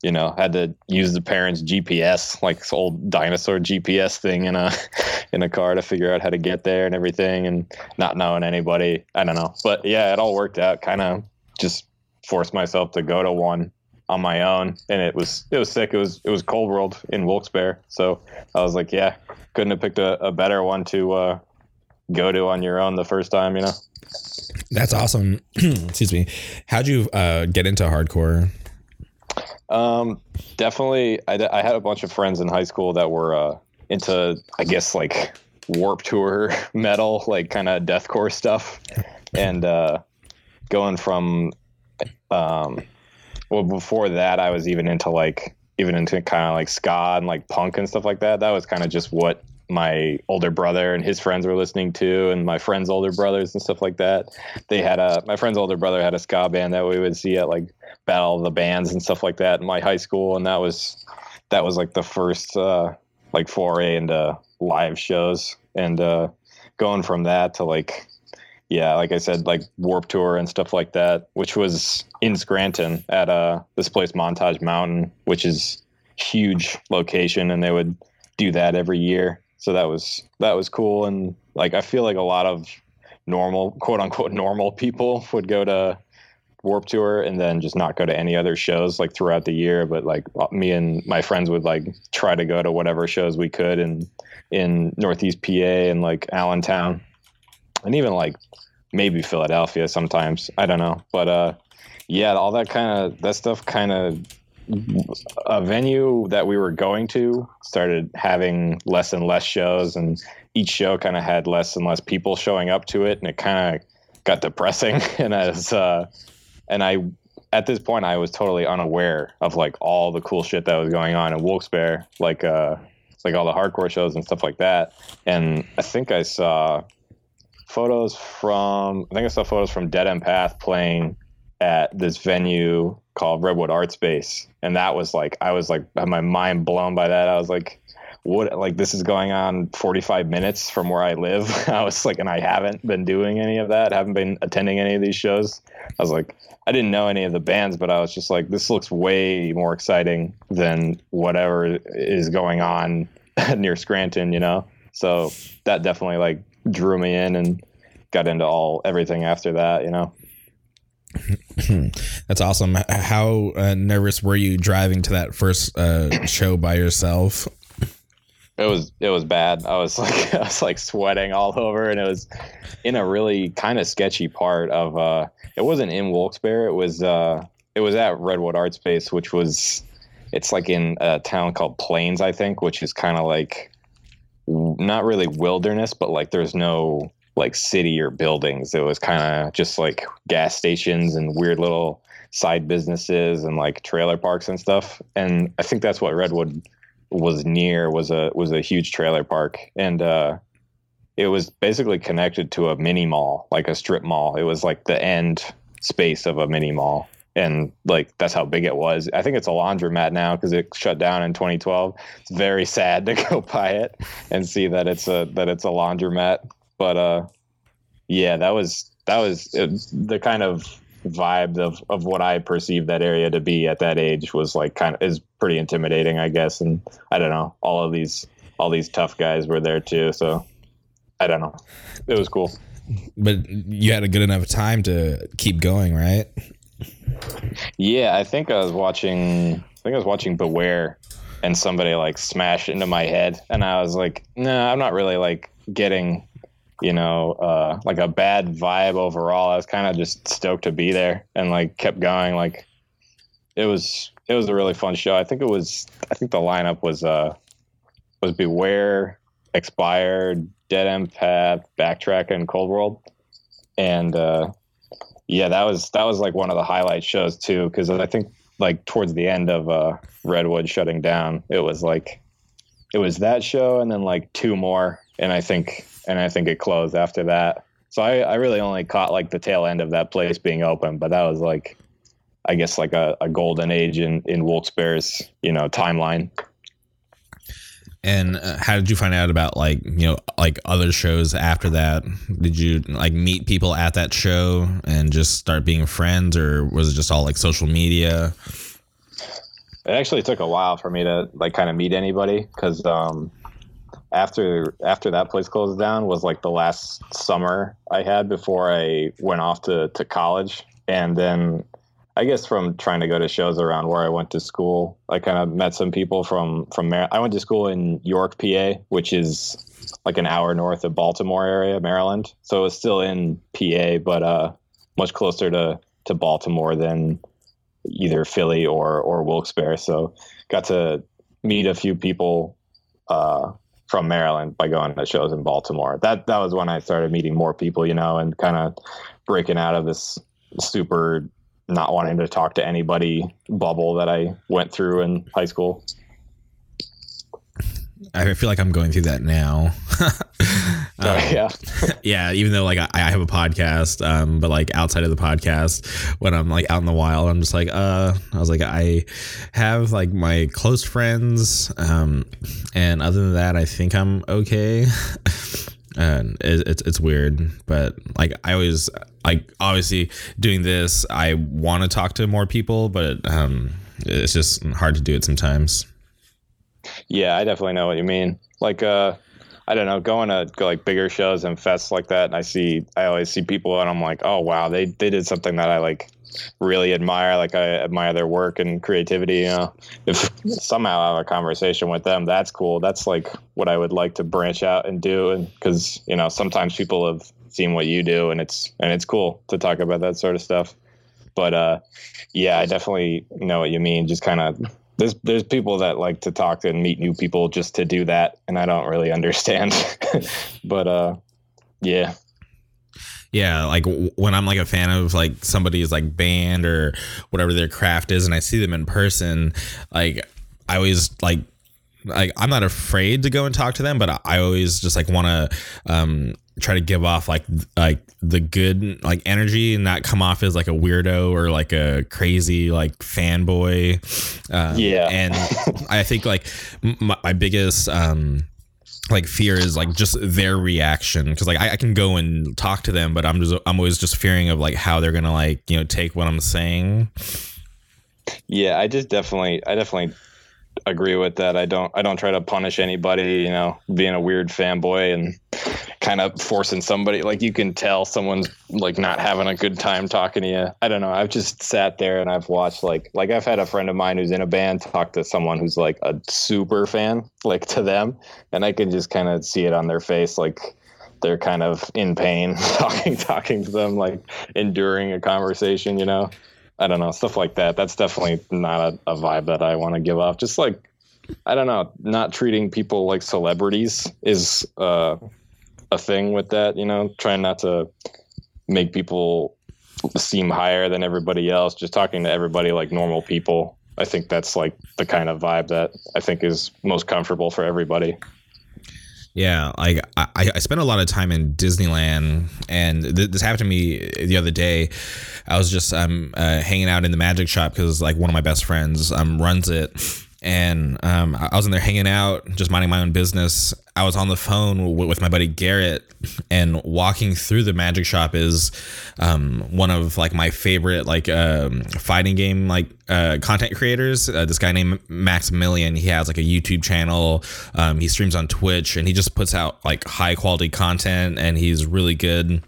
you know, had to use the parents' GPS, like this old dinosaur GPS thing in a in a car to figure out how to get there and everything, and not knowing anybody. I don't know, but yeah, it all worked out. Kind of just forced myself to go to one on my own, and it was it was sick. It was it was Cold World in Wilkes-Barre, so I was like, yeah, couldn't have picked a, a better one to uh, go to on your own the first time, you know. That's awesome. Excuse me. How'd you uh, get into hardcore? Um, definitely. I, I had a bunch of friends in high school that were uh, into, I guess, like warp Tour metal, like kind of deathcore stuff, and uh, going from, um, well, before that, I was even into like even into kind of like ska and like punk and stuff like that. That was kind of just what my older brother and his friends were listening to, and my friends' older brothers and stuff like that. They had a my friend's older brother had a ska band that we would see at like Battle of the Bands and stuff like that in my high school, and that was that was like the first uh, like foray into live shows, and uh, going from that to like yeah, like I said, like Warp Tour and stuff like that, which was in Scranton at uh this place Montage Mountain, which is huge location, and they would do that every year so that was that was cool. And like i feel like a lot of normal quote unquote normal people would go to warp tour and then just not go to any other shows like throughout the year. But like uh, me and my friends would like try to go to whatever shows we could in in northeast pa and like allentown and even like maybe philadelphia sometimes. I don't know. But uh yeah all that kind of that stuff kind of a venue that we were going to started having less and less shows and each show kind of had less and less people showing up to it and it kind of got depressing. And as uh and i at this point i was totally unaware of like all the cool shit that was going on in wilkes-barre like uh like all the hardcore shows and stuff like that. And i think i saw photos from i think i saw photos from dead end path playing at this venue called Redwood Art Space, and that was like I was like my mind blown by that. I was like, what? Like this is going on 45 minutes from where I live. I was like, and I haven't been doing any of that. haven't been attending any of these shows. I was like, I didn't know any of the bands, but I was just like, this looks way more exciting than whatever is going on near Scranton, you know. So that definitely like drew me in and got into all everything after that, you know. That's awesome. How uh, nervous were you driving to that first uh, show by yourself? It was it was bad. I was like I was like sweating all over, and it was in a really kind of sketchy part of. Uh, it wasn't in Wilkes-Barre. It was uh, it was at Redwood Art Space, which was it's like in a town called Plains, I think, which is kind of like not really wilderness, but like there's no like city or buildings. It was kind of just like gas stations and weird little side businesses and like trailer parks and stuff. And I think that's what Redwood was near was a was a huge trailer park, and uh, it was basically connected to a mini mall, like a strip mall. It was like the end space of a mini mall, and like that's how big it was. I think it's a laundromat now because it shut down in 2012. It's very sad to go by it and see that it's a that it's a laundromat. But uh, yeah, that was that was the kind of vibe of of what I perceived that area to be at that age was like kind of is pretty intimidating, I guess. And I don't know, all of these all these tough guys were there too, so I don't know. It was cool. But you had a good enough time to keep going, right? Yeah, I think I was watching. I think I was watching Beware, and somebody like smashed into my head, and I was like, "No, nah, I'm not really like getting, you know, uh, like a bad vibe overall." I was kind of just stoked to be there, and like kept going. Like, it was it was a really fun show. I think it was. I think the lineup was uh was Beware, Expired, Dead End Path, Backtrack, and Cold World, and. uh yeah, that was that was like one of the highlight shows too, because I think like towards the end of uh, Redwood shutting down, it was like it was that show and then like two more, and I think and I think it closed after that. So I, I really only caught like the tail end of that place being open, but that was like I guess like a, a golden age in in Wilkes-Barre's you know timeline. And uh, how did you find out about like you know like other shows after that? Did you like meet people at that show and just start being friends, or was it just all like social media? It actually took a while for me to like kind of meet anybody because um, after after that place closed down was like the last summer I had before I went off to to college, and then I guess from trying to go to shows around where I went to school, I kind of met some people from from Mar- I went to school in York, PA, which is like an hour north of Baltimore area, Maryland. So it was still in PA, but uh, much closer to to Baltimore than either Philly or or Wilkes-Barre. So got to meet a few people uh, from Maryland by going to shows in Baltimore. That that was when I started meeting more people, you know, and kind of breaking out of this super not wanting to talk to anybody bubble that I went through in high school. I feel like I'm going through that now. um, uh, yeah, yeah. Even though like I, I have a podcast, um, but like outside of the podcast, when I'm like out in the wild, I'm just like, uh, I was like, I have like my close friends, um, and other than that, I think I'm okay. and it, it's it's weird, but like I always like obviously doing this, I want to talk to more people, but um, it's just hard to do it sometimes. Yeah, I definitely know what you mean. Like, uh, I don't know, going to go like bigger shows and fests like that, and I see, I always see people, and I'm like, oh wow, they they did something that I like really admire. Like I admire their work and creativity. You know, if somehow I have a conversation with them, that's cool. That's like what I would like to branch out and do. And because you know, sometimes people have seen what you do, and it's and it's cool to talk about that sort of stuff. But uh, yeah, I definitely know what you mean. Just kind of there's there's people that like to talk and meet new people just to do that, and I don't really understand. but uh, yeah. Yeah, like when I'm like a fan of like somebody's like band or whatever their craft is, and I see them in person, like I always like like I'm not afraid to go and talk to them, but I always just like want to um, try to give off like like the good like energy and not come off as like a weirdo or like a crazy like fanboy. Um, yeah, and I think like my, my biggest um, like fear is like just their reaction because like I, I, can go and talk to them, but I'm just I'm always just fearing of like how they're gonna like you know take what I'm saying. Yeah, I just definitely I definitely agree with that. I don't I don't try to punish anybody, you know, being a weird fanboy and kind of forcing somebody like you can tell someone's like not having a good time talking to you. I don't know. I've just sat there and I've watched like like I've had a friend of mine who's in a band talk to someone who's like a super fan like to them and I can just kind of see it on their face like they're kind of in pain talking talking to them like enduring a conversation, you know. I don't know, stuff like that. That's definitely not a, a vibe that I want to give off. Just like I don't know, not treating people like celebrities is uh, a thing with that. You know, trying not to make people seem higher than everybody else. Just talking to everybody like normal people I think that's like the kind of vibe that I think is most comfortable for everybody. Yeah, like I, I spent a lot of time in Disneyland, and th- this happened to me the other day. I was just um uh, hanging out in the magic shop because like one of my best friends um runs it, and um, I was in there hanging out, just minding my own business. I was on the phone w- with my buddy Garrett, and walking through the magic shop is um, one of like my favorite like um, fighting game like uh, content creators. Uh, this guy named Maximilian. He has like a YouTube channel. Um, he streams on Twitch, and he just puts out like high quality content, and he's really good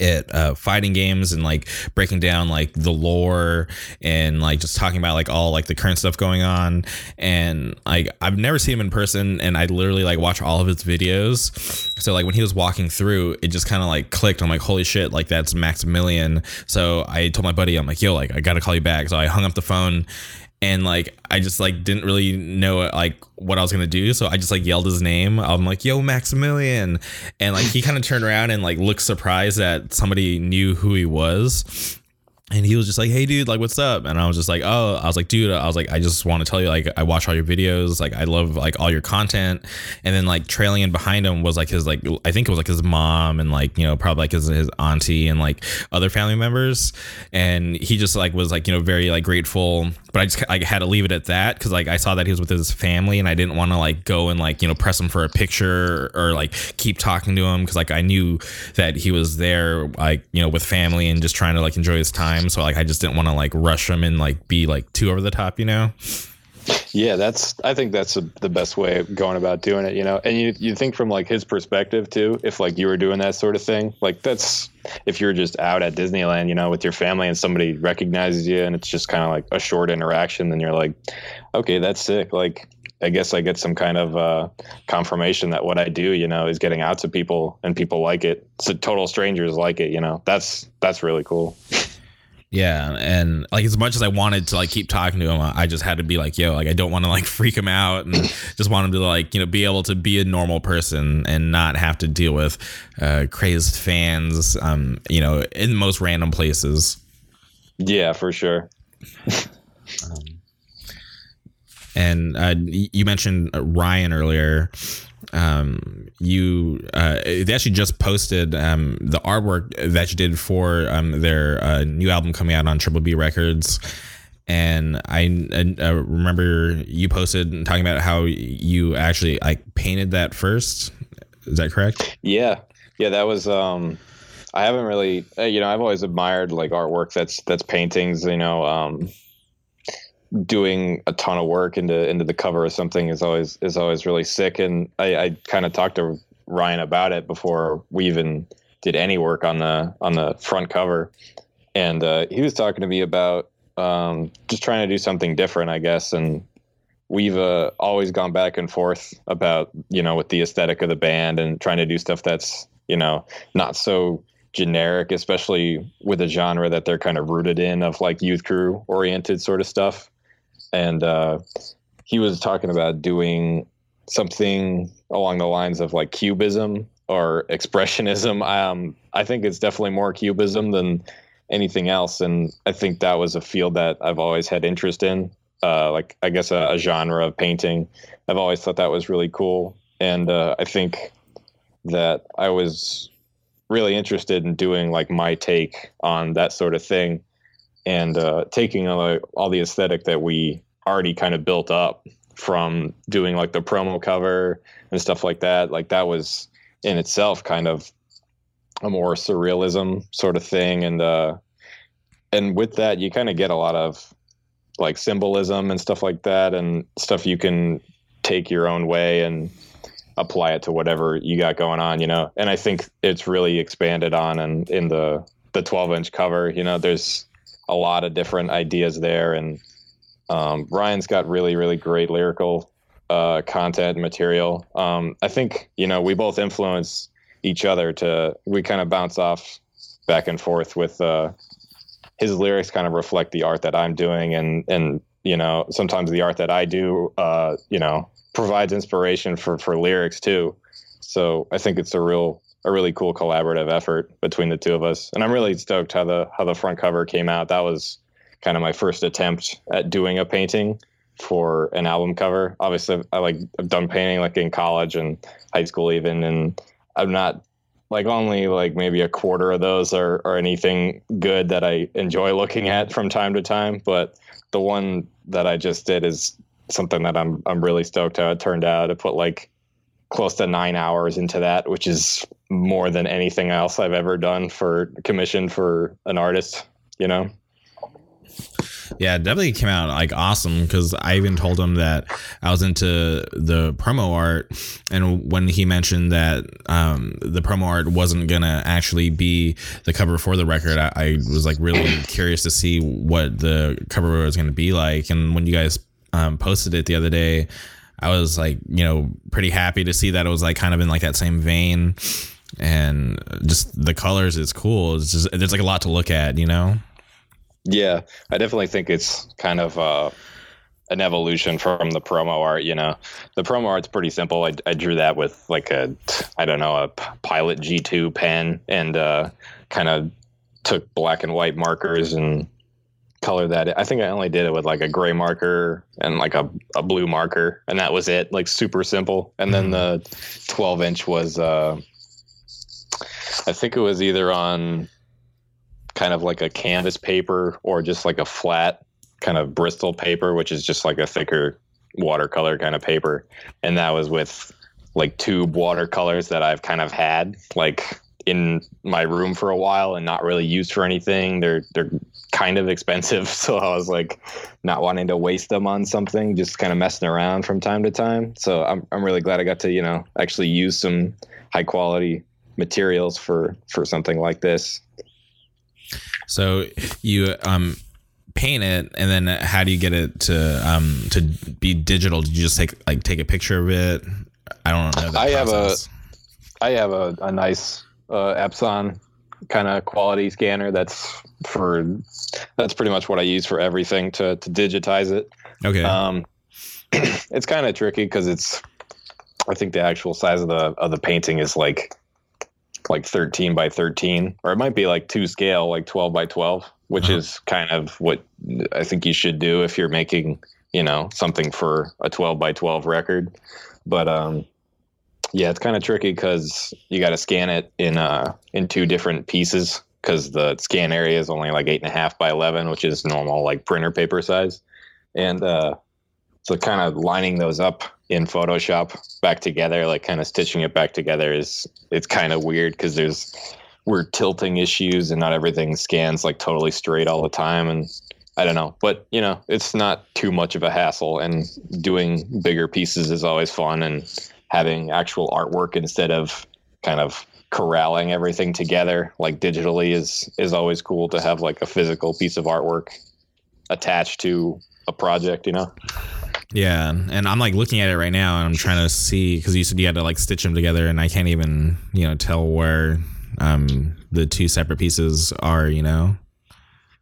at uh, fighting games and like breaking down like the lore and like just talking about like all like the current stuff going on. And like I've never seen him in person and I literally like watch all of his videos. So like when he was walking through it just kind of like clicked. I'm like holy shit like that's Maximilian. So I told my buddy I'm like yo like I gotta call you back. So I hung up the phone and like I just like didn't really know like what I was gonna do, so I just like yelled his name. I'm like, "Yo, Maximilian," and like he kind of turned around and like looked surprised that somebody knew who he was and he was just like, "Hey, dude, like, what's up?" And I was just like, "Oh," I was like, "Dude," I was like, "I just want to tell you, like, I watch all your videos, like, I love like all your content." And then like trailing in behind him was like his like I think it was like his mom and like you know probably like his his auntie and like other family members, and he just like was like you know very like grateful. But I just like had to leave it at that because like I saw that he was with his family and I didn't want to like go and like you know press him for a picture or, like keep talking to him because like I knew that he was there like you know with family and just trying to like enjoy his time. So like i just didn't want to like rush him and like be like too over the top you know yeah that's i think that's a, the best way of going about doing it you know and you, you think from like his perspective too if like you were doing that sort of thing like that's if you're just out at disneyland you know with your family and somebody recognizes you and it's just kind of like a short interaction then you're like okay that's sick like I guess I get some kind of uh, confirmation that what I do, you know, is getting out to people and people like it. So total strangers like it, you know. That's that's really cool. Yeah, and like as much as I wanted to like keep talking to him, I just had to be like, yo, like I don't want to like freak him out, and just want him to like you know be able to be a normal person and not have to deal with uh, crazed fans, um, you know, in most random places. Yeah, for sure. um, and uh, you mentioned Ryan earlier um, you uh, they actually just posted um, the artwork that you did for um, their uh, new album coming out on Triple B Records. And I, I remember you posted talking about how you actually like painted that first. Is that correct? Yeah, yeah. That was. Um, I haven't really, uh, you know, I've always admired like artwork that's that's paintings. You know, um, doing a ton of work into into the cover of something is always is always really sick. And I, I kind of talked to Ryan about it before we even did any work on the on the front cover, and uh, he was talking to me about um, just trying to do something different, I guess. And we've uh, always gone back and forth about you know with the aesthetic of the band and trying to do stuff that's you know not so generic, especially with a genre that they're kind of rooted in of like youth crew oriented sort of stuff and uh, he was talking about doing something along the lines of like cubism or expressionism. Um, I think it's definitely more cubism than anything else, and I think that was a field that I've always had interest in. Uh, like I guess a, a, genre of painting. I've always thought that was really cool, and uh, I think that I was really interested in doing like my take on that sort of thing and uh, taking all, all the aesthetic that we already kind of built up from doing like the promo cover and stuff like that. Like that was in itself kind of a more surrealism sort of thing, and uh, and with that you kind of get a lot of like symbolism and stuff like that, and stuff you can take your own way and apply it to whatever you got going on, you know. And I think it's really expanded on and in the the 12 inch cover, you know, there's a lot of different ideas there. And um, Ryan's got really, really great lyrical uh, content and material. Um, I think, you know, we both influence each other to, we kind of bounce off back and forth with uh, his lyrics kind of reflect the art that I'm doing. And, and, you know, sometimes the art that I do, uh, you know, provides inspiration for, for lyrics too. So I think it's a real a really cool collaborative effort between the two of us. And I'm really stoked how the how the front cover came out. That was kind of my first attempt at doing a painting for an album cover. Obviously, I like I've done painting like in college and high school even, and I'm not like only like maybe a quarter of those are, are anything good that I enjoy looking at from time to time. But the one that I just did is something that I'm I'm really stoked how it turned out. I put like close to nine hours into that, which is more than anything else I've ever done for commission for an artist, you know? Yeah, it definitely came out like awesome because I even told him that I was into the promo art, and when he mentioned that um, the promo art wasn't gonna actually be the cover for the record, I, I was like really curious to see what the cover was gonna be like. And when you guys um, posted it the other day, I was like, you know, pretty happy to see that it was like kind of in like that same vein, and just the colors is cool. It's just there's like a lot to look at, you know. Yeah, I definitely think it's kind of uh, an evolution from the promo art. You know, the promo art's pretty simple. I, I drew that with like a, I don't know, a Pilot G2 pen and uh, kind of took black and white markers and color that. I think I only did it with like a gray marker and like a, a blue marker, and that was it. Like super simple. And then the 12 inch was, uh, I think it was either on kind of like a canvas paper or just like a flat kind of Bristol paper, which is just like a thicker watercolor kind of paper. And that was with like tube watercolors that I've kind of had like in my room for a while and not really used for anything. They're they're kind of expensive, so I was like not wanting to waste them on something, just kind of messing around from time to time. So I'm I'm really glad I got to, you know, actually use some high quality materials for for something like this. So you um paint it and then how do you get it to um to be digital? Did you just take like take a picture of it? I don't know. I have a I have a, a nice uh, Epson kind of quality scanner that's for that's pretty much what I use for everything to to digitize it. Okay. Um it's kind of tricky cuz it's I think the actual size of the of the painting is like like 13 by 13 or it might be like two scale like 12 by 12 which uh-huh. is kind of what i think you should do if you're making you know something for a 12 by 12 record but um yeah it's kind of tricky because you got to scan it in uh in two different pieces because the scan area is only like eight and a half by 11 which is normal like printer paper size and uh so kind of lining those up in Photoshop back together, like kind of stitching it back together is it's kind of weird because there's we're tilting issues and not everything scans like totally straight all the time and I don't know, but you know, it's not too much of a hassle and doing bigger pieces is always fun and having actual artwork instead of kind of corralling everything together like digitally is is always cool to have like a physical piece of artwork attached to a project, you know. Yeah, and I'm like looking at it right now, and I'm trying to see because you said you had to like stitch them together, and I can't even you know tell where um, the two separate pieces are. You know.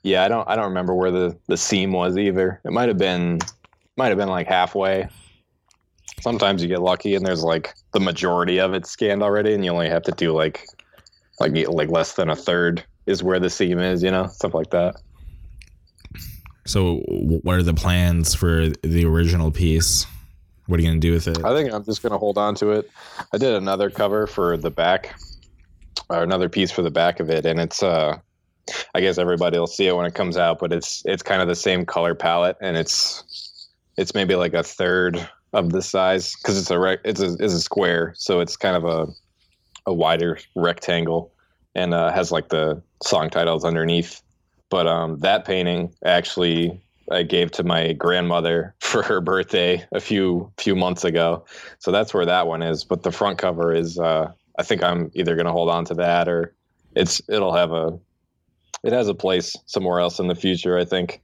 Yeah, I don't. I don't remember where the the seam was either. It might have been, might have been like halfway. Sometimes you get lucky, and there's like the majority of it scanned already, and you only have to do like, like like less than a third is where the seam is. You know, stuff like that. So, what are the plans for the original piece? What are you going to do with it? I think I'm just going to hold on to it. I did another cover for the back, or another piece for the back of it, and it's uh, I guess everybody will see it when it comes out, but it's it's kind of the same color palette, and it's it's maybe like a third of the size because it's a rec- it's a it's a square, so it's kind of a a wider rectangle, and uh, has like the song titles underneath but um, that painting actually I gave to my grandmother for her birthday a few few months ago. So that's where that one is. But the front cover is uh, I think I'm either going to hold on to that or it's it'll have a it has a place somewhere else in the future. I think.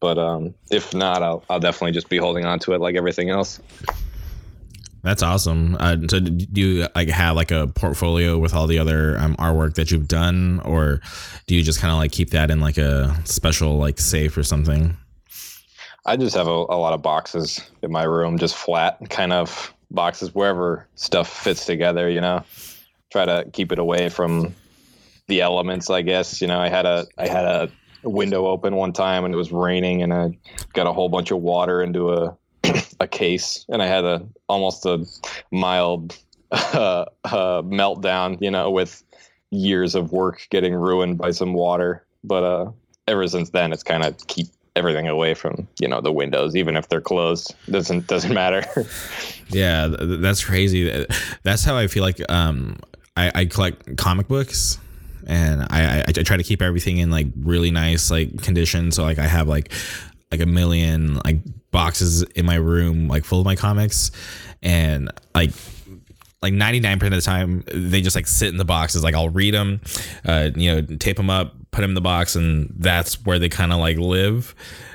But um, if not, I'll I'll definitely just be holding on to it like everything else. That's awesome. Uh, so, do you like have like a portfolio with all the other um, artwork that you've done, or do you just kind of like keep that in like a special like safe or something? I just have a, a lot of boxes in my room, just flat kind of boxes wherever stuff fits together. You know, try to keep it away from the elements. I guess you know I had a I had a a window open one time and it was raining and I got a whole bunch of water into a a case and I had a almost a mild uh, uh, meltdown, you know, with years of work getting ruined by some water. But uh, ever since then, it's kind of keep everything away from you know the windows, even if they're closed. Doesn't doesn't matter. yeah, that's crazy. That's how I feel like um, I, I collect comic books and I, I, I try to keep everything in like really nice like condition. So like I have like like a million like boxes in my room like full of my comics, and like like 99% of the time they just like sit in the boxes. Like i'll read them uh, you know tape them up put them in the box and that's where they kind of like live.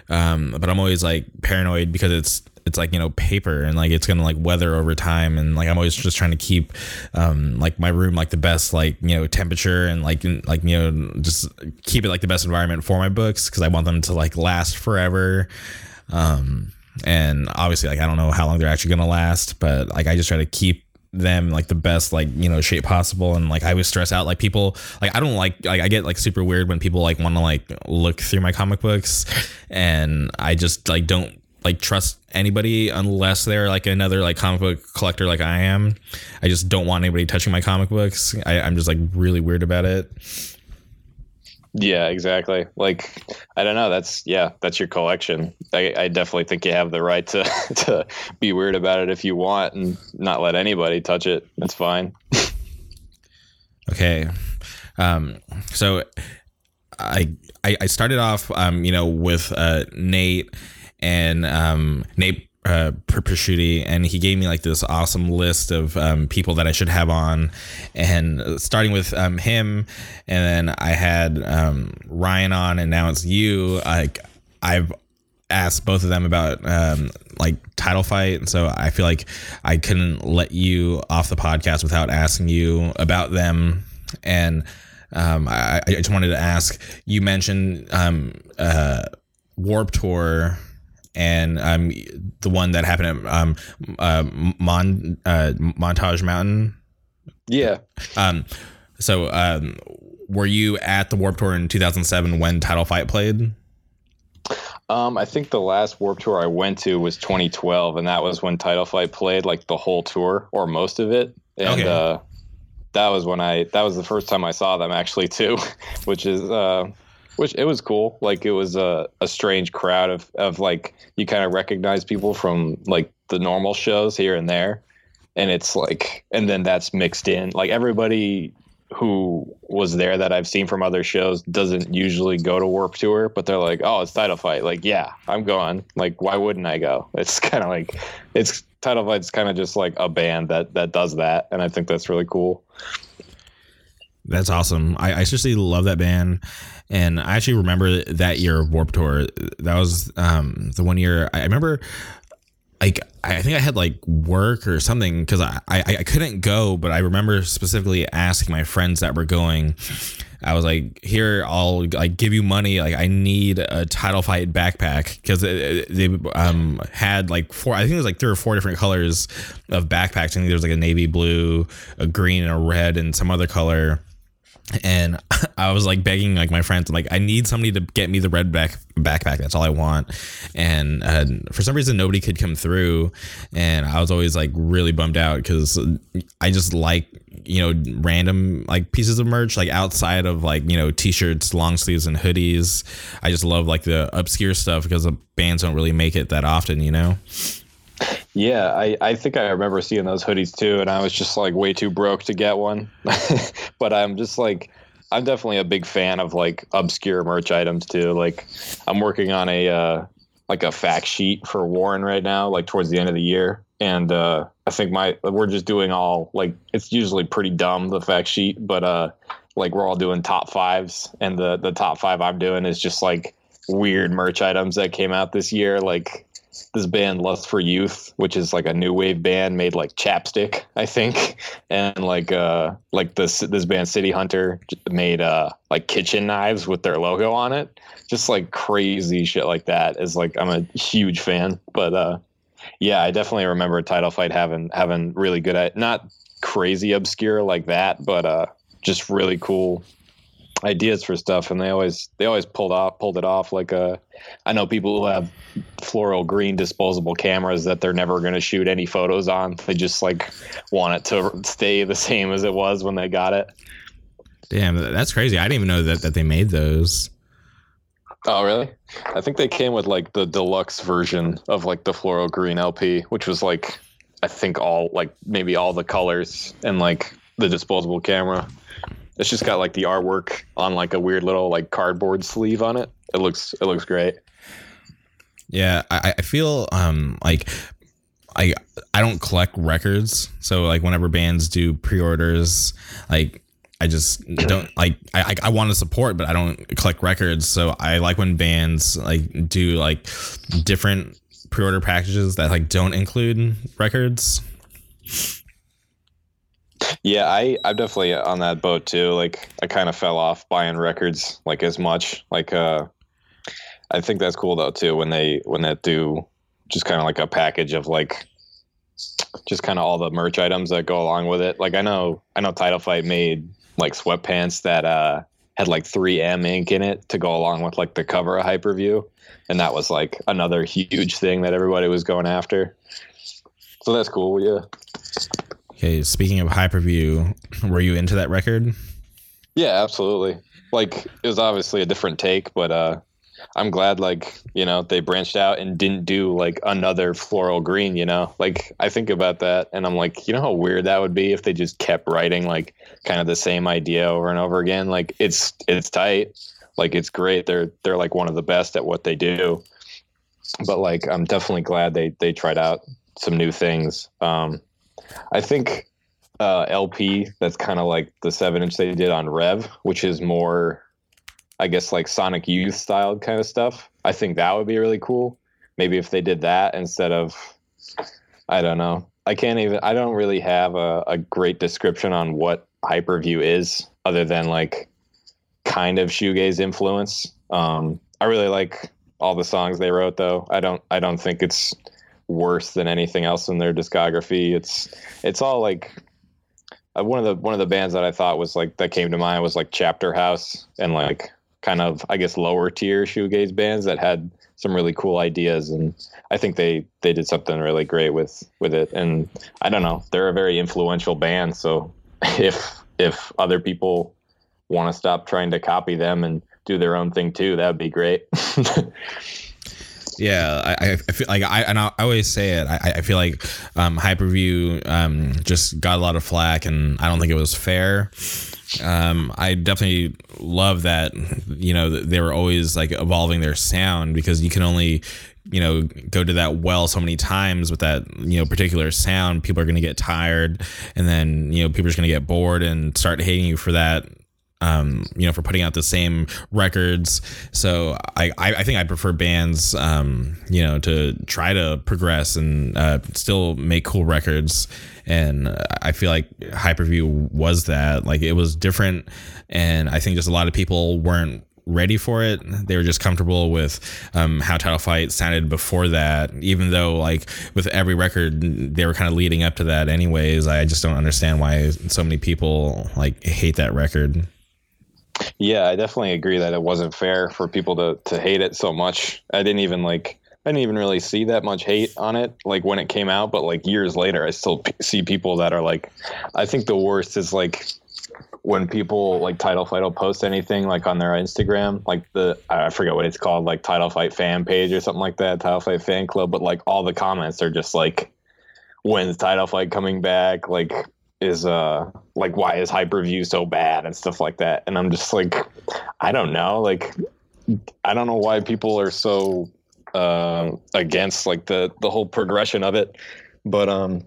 Um, but i'm always like paranoid because it's it's like you know paper and like it's gonna like weather over time. And like i'm always just trying to keep um like my room like the best like you know temperature and like like you know just keep it like the best environment for my books because i want them to like last forever. Um and obviously like i don't know how long they're actually gonna last but like i just try to keep them like the best like you know shape possible. And like i always stress out like people like i don't like like i get like super weird when people like want to like look through my comic books. And i just like don't like trust anybody unless they're like another like comic book collector like i am i just don't want anybody touching my comic books I, i'm just like really weird about it yeah, exactly. Like, I don't know. That's yeah, that's your collection. I, I definitely think you have the right to to be weird about it if you want and not let anybody touch it. That's fine. okay, um, so I I started off um, you know with uh, Nate and um, Nate uh, and he gave me like this awesome list of um, people that I should have on, and starting with um, him, and then I had um, Ryan on, and now it's you. Like I've asked both of them about um, like title fight, and so I feel like I couldn't let you off the podcast without asking you about them, and um, I, I just wanted to ask. You mentioned um, uh, Warp Tour and um, the one that happened at um, uh, Mon, uh, Montage Mountain. Yeah. Um, so um, were you at the Warp Tour in 2007 when Title Fight played? Um, I think the last Warp Tour I went to was 2012, and that was when Title Fight played like the whole tour or most of it. And okay. uh, that was when I that was the first time I saw them actually too, which is uh, which it was cool. Like it was a, a strange crowd of, of like you kind of recognize people from like the normal shows here and there. And it's like, and then that's mixed in. Like everybody who was there that I've seen from other shows doesn't usually go to Warp Tour, but they're like, oh, it's Title Fight. Like, yeah, I'm going. Like, why wouldn't I go? It's kind of like, it's Title Fight's kind of just like a band that that does that, and I think that's really cool. That's awesome. I, I seriously love that band. And I actually remember that year of Warp Tour. That was um, the one year I remember like I think I had like work or something because I, I I couldn't go, but I remember specifically asking my friends that were going. I was like, "Here, I'll like give you money. Like, I need a title fight backpack because they um had like four. I think it was like three or four different colors of backpacks. I think there was like a navy blue, a green, and a red, and some other color and I was like begging like my friends, like, I need somebody to get me the red back backpack. That's all I want. And uh, for some reason, nobody could come through, and I was always like really bummed out because I just like you know random like pieces of merch like outside of like you know t-shirts, long sleeves, and hoodies. I just love like the obscure stuff because the bands don't really make it that often, you know. Yeah, I, I think I remember seeing those hoodies too, and I was just like way too broke to get one. but I'm just like, I'm definitely a big fan of like obscure merch items too. Like, I'm working on a uh, like a fact sheet for Warren right now, like towards the end of the year, and uh, I think my we're just doing all like it's usually pretty dumb the fact sheet, but uh, like we're all doing top fives, and the the top five I'm doing is just like weird merch items that came out this year, like this band Lust for Youth, which is like a new wave band made like chapstick, I think, and like uh like this this band City Hunter made uh like kitchen knives with their logo on it. Just like crazy shit like that is like I'm a huge fan, but uh yeah, I definitely remember Title Fight having having really good at not crazy obscure like that, but uh just really cool ideas for stuff, and they always they always pulled off pulled it off. Like a I know people who have floral green disposable cameras that they're never going to shoot any photos on. They just like want it to stay the same as it was when they got it. Damn, that's crazy. I didn't even know that that they made those. Oh, really? I think they came with like the deluxe version of like the floral green LP, which was like I think all like maybe all the colors and like the disposable camera. It's just got like the artwork on like a weird little like cardboard sleeve on it. It looks it looks great. Yeah, I, I feel um like I I don't collect records, so like whenever bands do pre-orders, like I just don't like I I want to support, but I don't collect records. So I like when bands like do like different pre-order packages that like don't include records. Yeah, I I'm definitely on that boat too. Like I kind of fell off buying records like as much. Like uh I think that's cool though too when they when they do just kind of like a package of like just kind of all the merch items that go along with it. Like I know I know Title Fight made like sweatpants that uh had like 3M ink in it to go along with like the cover of Hyperview and that was like another huge thing that everybody was going after. So that's cool, yeah. Okay, speaking of Hyperview, were you into that record? Yeah, absolutely. Like it was obviously a different take, but uh I'm glad like, you know, they branched out and didn't do like another floral green, you know? Like I think about that and I'm like, you know how weird that would be if they just kept writing like kind of the same idea over and over again. Like it's it's tight. Like it's great. They're they're like one of the best at what they do. But like I'm definitely glad they they tried out some new things. Um I think uh, LP that's kind of like the seven inch they did on Rev, which is more, I guess, like Sonic Youth style kind of stuff. I think that would be really cool. Maybe if they did that instead of, I don't know. I can't even, I don't really have a, a great description on what Hyperview is other than like kind of shoegaze influence. Um, I really like all the songs they wrote though. I don't, I don't think it's, worse than anything else in their discography. It's it's all like uh, one of the one of the bands that I thought was like that came to mind was like Chapterhouse and like kind of I guess lower tier shoegaze bands that had some really cool ideas and I think they they did something really great with with it and I don't know they're a very influential band so if if other people want to stop trying to copy them and do their own thing too that would be great yeah, I, I feel like I and I always say it. I, I feel like um, Hyperview um, just got a lot of flack, and I don't think it was fair. Um, I definitely love that. You know, they were always like evolving their sound because you can only you know go to that well so many times with that you know particular sound people are going to get tired and then you know people are going to get bored and start hating you for that um, you know, for putting out the same records. So I, I, think I prefer bands, um, you know, to try to progress and uh, still make cool records. And I feel like Hyperview was that. Like it was different, and I think just a lot of people weren't ready for it. They were just comfortable with um, how Title Fight sounded before that, even though like with every record they were kind of leading up to that. Anyways, I just don't understand why so many people like hate that record. Yeah, I definitely agree that it wasn't fair for people to to hate it so much. I didn't even like I didn't even really see that much hate on it like when it came out, but like years later I still p- see people that are like I think the worst is like when people like title fight will post anything like on their Instagram, like the I forget what it's called, like title fight fan page or something like that, title fight fan club, but like all the comments are just like when's title fight coming back? Like is uh like why is hyperview so bad and stuff like that. And i'm just like i don't know. Like i don't know why people are so uh against like the the whole progression of it. But um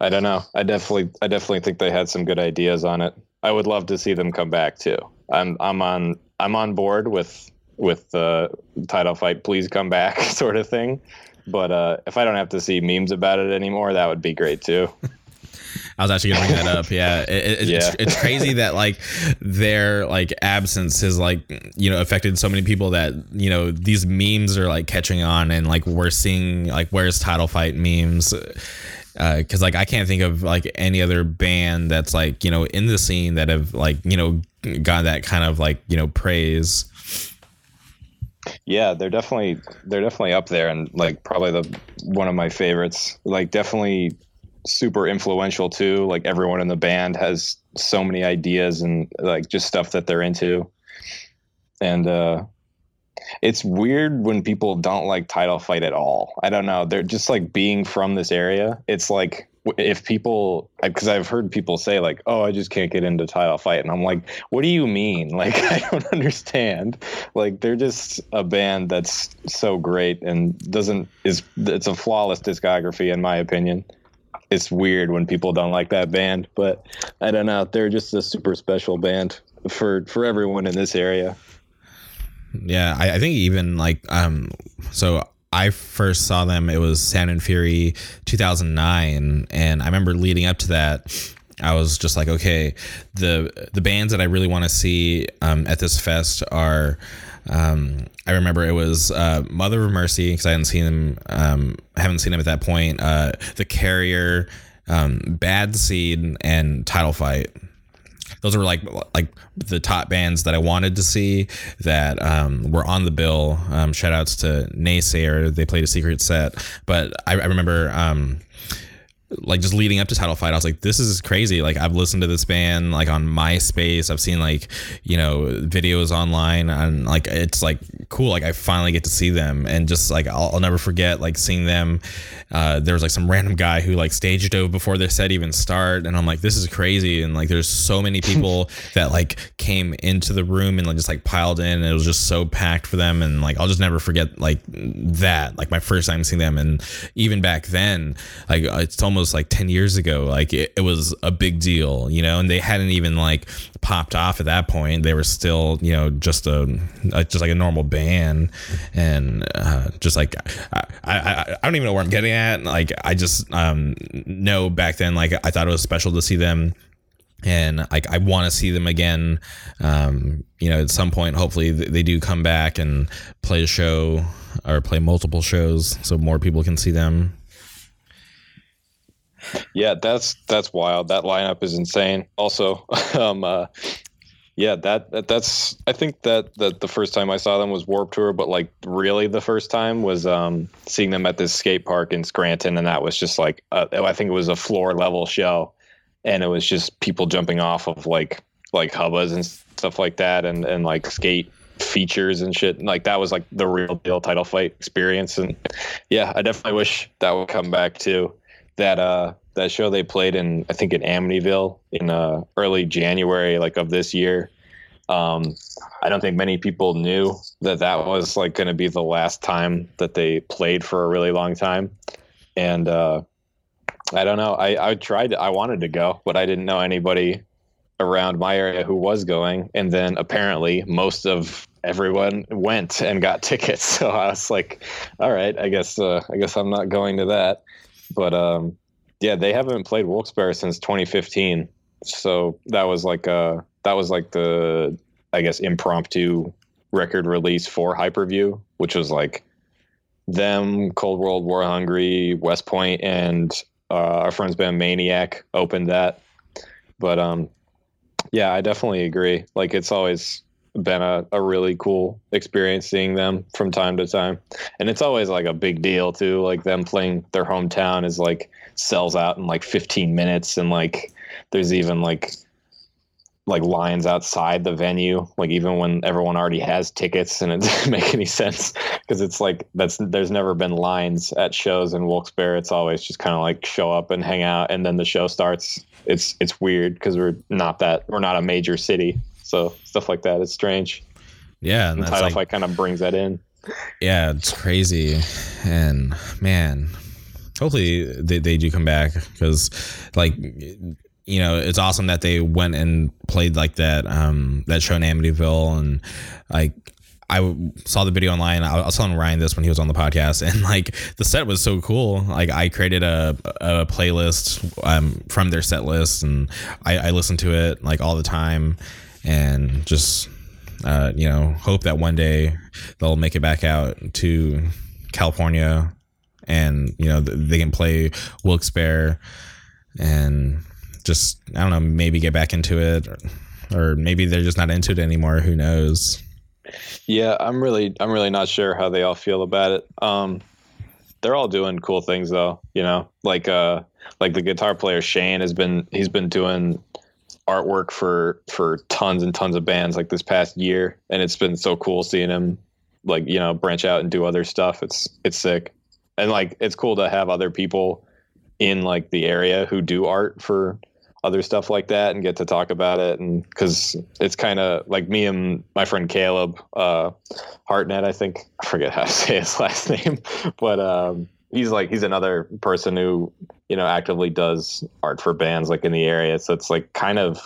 i don't know. I definitely i definitely think they had some good ideas on it. I would love to see them come back too. I'm i'm on i'm on board with with the title fight please come back sort of thing but uh, if I don't have to see memes about it anymore, that would be great too. I was actually gonna bring that up. Yeah, it, it, yeah. It's, it's, crazy that like their like absence has like you know affected so many people that you know these memes are like catching on and like we're seeing like where's title fight memes because uh, like I can't think of like any other band that's like you know in the scene that have like you know got that kind of like you know praise. Yeah, they're definitely they're definitely up there and like probably the one of my favorites. Like definitely super influential too. Like everyone in the band has so many ideas and like just stuff that they're into. And uh it's weird when people don't like title fight at all. I don't know. They're just like being from this area. It's like if people because I've heard people say like, "Oh, I just can't get into title fight," and I'm like, "What do you mean? Like, I don't understand." Like, they're just a band that's so great and doesn't is it's a flawless discography in my opinion. It's weird when people don't like that band, but I don't know. They're just a super special band for for everyone in this area. Yeah, I, I think even like um, so I first saw them, it was Sound and Fury 2009, and I remember leading up to that. I was just like, okay, the the bands that I really want to see um, at this fest are. Um, I remember it was uh, Mother of Mercy because I hadn't seen them. Um, haven't seen them at that point. Uh, the Carrier, um, Bad Seed, and Title Fight those were like like the top bands that I wanted to see that um, were on the bill. Um, shout outs to Naysayer, they played a secret set, but I, I remember um, like just leading up to title fight i was like this is crazy. Like i've listened to this band like on myspace. I've seen like you know videos online and like it's like cool. Like i finally get to see them and just like i'll, I'll never forget like seeing them. Uh, there was like some random guy who like stage dove before their set even start and i'm like this is crazy. And like there's so many people that like came into the room and like just like piled in and it was just so packed for them. And like i'll just never forget like that like my first time seeing them. And even back then like it's almost almost like 10 years ago like it, it, was a big deal you know and they hadn't even like popped off at that point they were still you know just a, a just like a normal band and uh, just like I, I, I don't even know where i'm getting at like i just um know back then like i thought it was special to see them and like I want to see them again. Um, you know, at some point, hopefully they do come back and play a show or play multiple shows so more people can see them. Yeah, that's that's wild. That lineup is insane. Also, um, uh, yeah, that, that that's I think that that the first time I saw them was Warped Tour, but like really the first time was um, seeing them at this skate park in Scranton, and that was just like uh, I think it was a floor level show, and it was just people jumping off of like like hubbas and stuff like that, and and like skate features and shit. Like that was like the real deal title fight experience, and yeah, I definitely wish that would come back too that uh that show they played in I think in Amityville in uh early January like of this year. Um, I don't think many people knew that that was like going to be the last time that they played for a really long time, and uh, I don't know. I I tried. I wanted to go, but I didn't know anybody around my area who was going, and then apparently most of everyone went and got tickets. So I was like, all right, I guess uh, I guess I'm not going to that. But um, yeah, they haven't played Wilkes-Barre since 2015. So that was like uh that was like the I guess impromptu record release for Hyperview, which was like them, Cold World, War Hungry, West Point, and uh, our friends band Maniac opened that. But um, yeah, I definitely agree. Like it's always been a, a really cool experience seeing them from time to time. And it's always like a big deal too. Like them playing their hometown is like sells out in like 15 minutes and like there's even like like lines outside the venue like even when everyone already has tickets and it doesn't make any sense because it's like that's there's never been lines at shows in Wilkes-Barre it's always just kind of like show up and hang out and then the show starts it's it's weird because we're not that we're not a major city so stuff like that is strange. Yeah, and, and title like, fight kind of brings that in. Yeah, it's crazy, and man, hopefully they, they do come back because like you know it's awesome that they went and played like that um that show in Amityville and like I saw the video online. I was telling Ryan this when he was on the podcast, and like the set was so cool. Like I created a, a playlist um, from their set list, and I, I listened to it like all the time and just uh, you know hope that one day they'll make it back out to California and you know they can play Wilkes-Barre and just I don't know maybe get back into it or, or maybe they're just not into it anymore. Who knows? Yeah, I'm really I'm really not sure how they all feel about it. Um, they're all doing cool things though, you know. Like uh like the guitar player Shane has been he's been doing artwork for for tons and tons of bands like this past year and it's been so cool seeing him like, you know, branch out and do other stuff. It's it's sick. And like it's cool to have other people in like the area who do art for other stuff like that and get to talk about it and because it's kind of like me and my friend caleb uh hartnett i think i forget how to say his last name but um he's like he's another person who you know actively does art for bands like in the area. So it's like kind of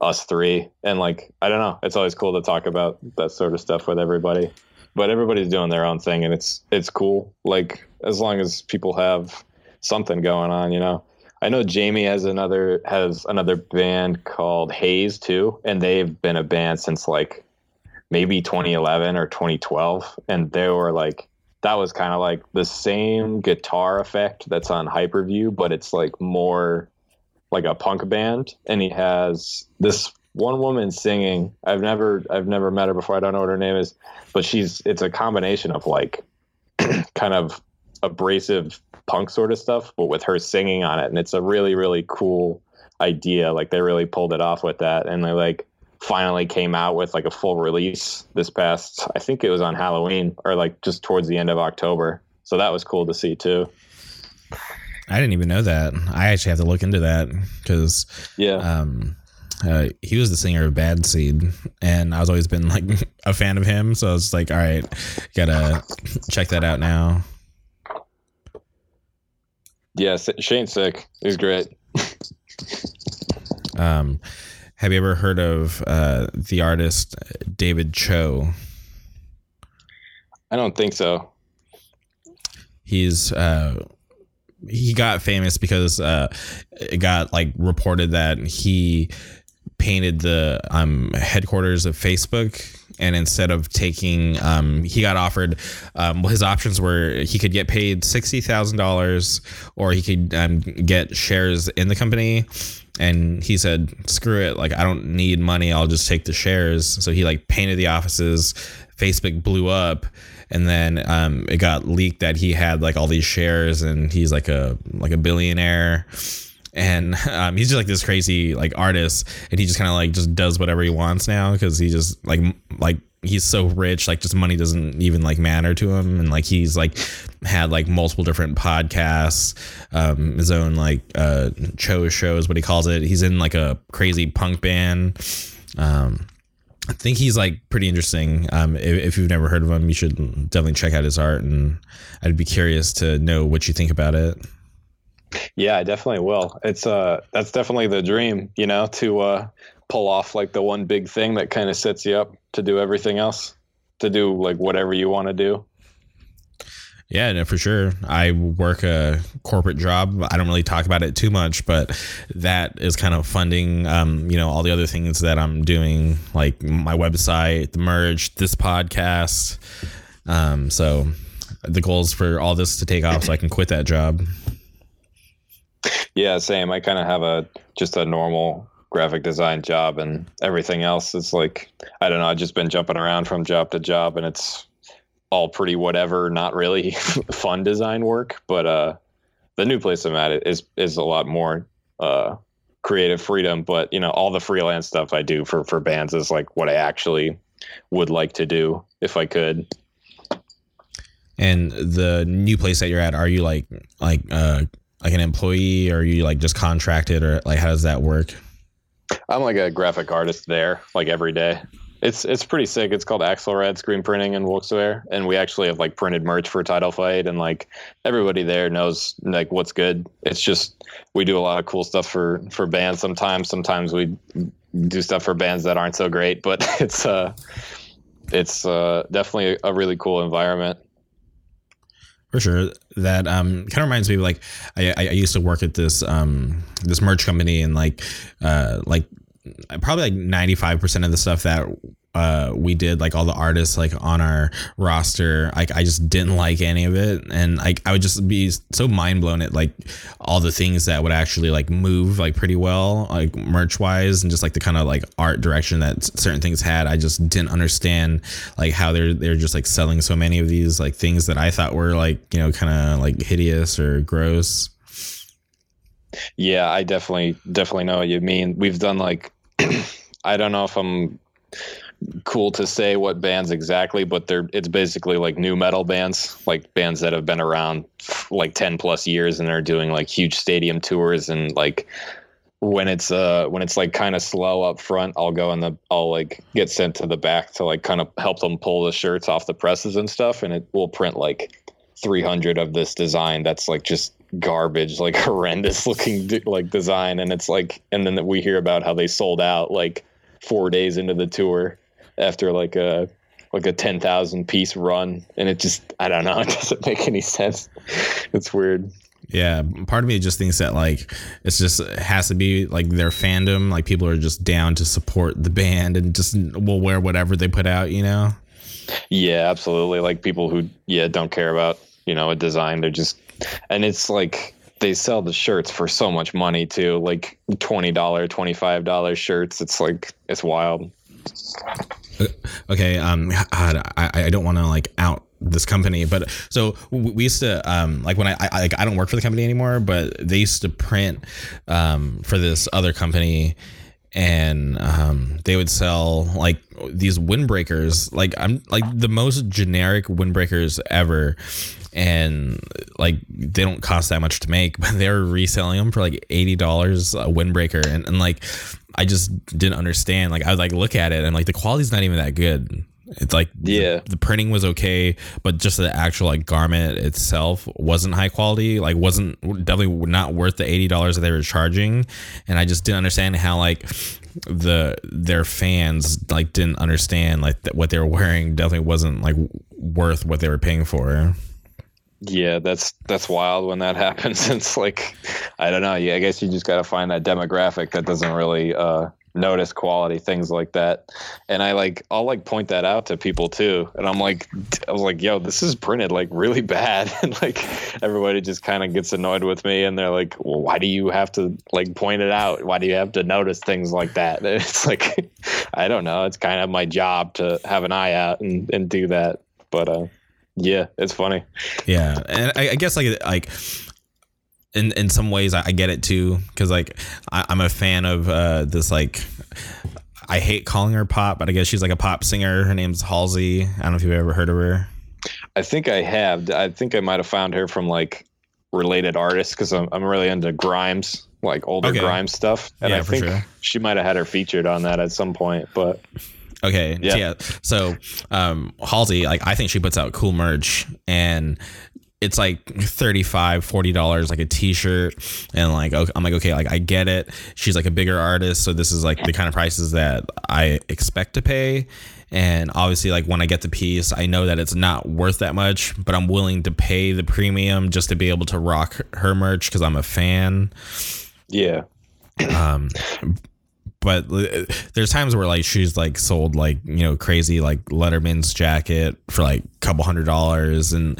us three. And like i don't know. It's always cool to talk about that sort of stuff with everybody. But everybody's doing their own thing and it's it's cool. Like as long as people have something going on you know. I know jamie has another has another band called haze too and they've been a band since like maybe 2011 or 2012 and they were like that was kind of like the same guitar effect that's on hyperview but it's like more like a punk band. And he has this one woman singing. I've never i've never met her before. I don't know what her name is but she's it's a combination of like kind of abrasive punk sort of stuff but with her singing on it. And it's a really really cool idea. Like they really pulled it off with that. And they like finally came out with like a full release this past i think it was on halloween or like just towards the end of october so that was cool to see too I didn't even know that. I actually have to look into that because yeah um, uh, he was the singer of Bad Seed, and I was always been like a fan of him. So I was like, all right, gotta check that out now. yeah shane's sick he's great Um, have you ever heard of uh, the artist David Choe? i don't think so He's uh, he got famous because uh, it got like reported that he painted the um, headquarters of Facebook. And instead of taking, um, he got offered. Um, his options were he could get paid sixty thousand dollars, or he could um, get shares in the company. And he said, "Screw it! Like I don't need money. I'll just take the shares." So he like painted the offices. Facebook blew up, and then um, it got leaked that he had like all these shares, and he's like a like a billionaire and um, he's just like this crazy like artist. And he just kind of like just does whatever he wants now because he just like like he's so rich like just money doesn't even like matter to him. And like he's like had like multiple different podcasts um his own like uh Choe show is what he calls it. He's in like a crazy punk band. Um I think he's like pretty interesting. Um, if, if you've never heard of him, you should definitely check out his art, and I'd be curious to know what you think about it. Yeah, I definitely will. It's uh that's definitely the dream, you know, to uh pull off like the one big thing that kind of sets you up to do everything else, to do like whatever you want to do. Yeah, no, for sure. I work a corporate job. I don't really talk about it too much, but that is kind of funding, um, you know, all the other things that I'm doing, like my website, the merge, this podcast. Um, so the goal is for all this to take off, so I can quit that job. Yeah, same. I kind of have a just a normal graphic design job and everything else is like I don't know, I've just been jumping around from job to job and it's all pretty whatever, not really fun design work, but uh the new place I'm at is is a lot more uh creative freedom, but you know, all the freelance stuff I do for for bands is like what I actually would like to do if I could. And the new place that you're at, are you like like uh like an employee or are you like just contracted or like how does that work? I'm like a graphic artist there, like every day. It's it's pretty sick. It's called Axelrad Screen Printing in Wilkes-Barre, and we actually have like printed merch for Title Fight, and like everybody there knows like what's good. It's just we do a lot of cool stuff for for bands. Sometimes, sometimes we do stuff for bands that aren't so great, but it's uh it's uh definitely a really cool environment. For sure. That um kind of reminds me of like I, I used to work at this um this merch company and like uh like probably like 95% of the stuff that uh, we did like all the artists like on our roster like i just didn't like any of it. And like i would just be so mind blown at like all the things that would actually like move like pretty well like merch wise and just like the kind of like art direction that certain things had. I just didn't understand like how they're they're just like selling so many of these like things that i thought were like you know kind of like hideous or gross. Yeah i definitely definitely know what you mean. We've done like i don't know if i'm cool to say what bands exactly, but they're it's basically like nu metal bands, like bands that have been around like 10 plus years and they're doing like huge stadium tours and like when it's uh when it's like kind of slow up front, I'll go in the I'll like get sent to the back to like kind of help them pull the shirts off the presses and stuff and it will print like 300 of this design that's like just garbage like horrendous looking like design and it's like and then that we hear about how they sold out like 4 days into the tour after like a like a 10,000 piece run and it just I don't know it doesn't make any sense. It's weird. Yeah part of me just thinks that like it's just it has to be like their fandom like people are just down to support the band and just will wear whatever they put out you know? Yeah absolutely. Like people who yeah don't care about you know a design they're just and it's like they sell the shirts for so much money too like $20 $25 shirts. It's like it's wild. Okay um I, I don't want to like out this company but so we used to um like when I, I like I don't work for the company anymore but they used to print um for this other company and um, they would sell like these windbreakers like i'm like the most generic windbreakers ever and like they don't cost that much to make but they're reselling them for like $80 a windbreaker and, and like I just didn't understand. Like I would like look at it and like the quality's not even that good. It's like yeah, the, the, printing was okay, but just the actual like garment itself wasn't high quality. Like wasn't definitely not worth the eighty dollars that they were charging. And I just didn't understand how like the their fans like didn't understand like what they were wearing definitely wasn't like worth what they were paying for. Yeah, that's that's wild when that happens. It's like I don't know. Yeah, I guess you just got to find that demographic that doesn't really uh, notice quality things like that. And I like I'll like point that out to people too. And I'm like I was like, "Yo, this is printed like really bad." and like everybody just kind of gets annoyed with me and they're like, "Well, why do you have to like point it out? Why do you have to notice things like that?" And it's like I don't know. It's kind of my job to have an eye out and and do that. But uh yeah, it's funny. Yeah, and I, I guess like like in in some ways I, I get it too because like I, am a fan of uh, this like I hate calling her pop, but I guess she's like a pop singer. Her name's Halsey. I don't know if you've ever heard of her. I think I have. I think I might have found her from like related artists because I'm I'm really into Grimes, like older okay. Grimes stuff, and yeah, I think sure. she might have had her featured on that at some point, but. Okay. Yeah. So, yeah. So, um, Halsey, like, I think she puts out cool merch and it's like 35 40 dollars like a t-shirt. And like okay, i'm like okay like i get it. She's like a bigger artist so this is like the kind of prices that i expect to pay. And obviously like when i get the piece i know that it's not worth that much but i'm willing to pay the premium just to be able to rock her merch because i'm a fan. Yeah. Um but uh, there's times where like she's like sold like you know crazy like Letterman's jacket for like a couple hundred dollars. And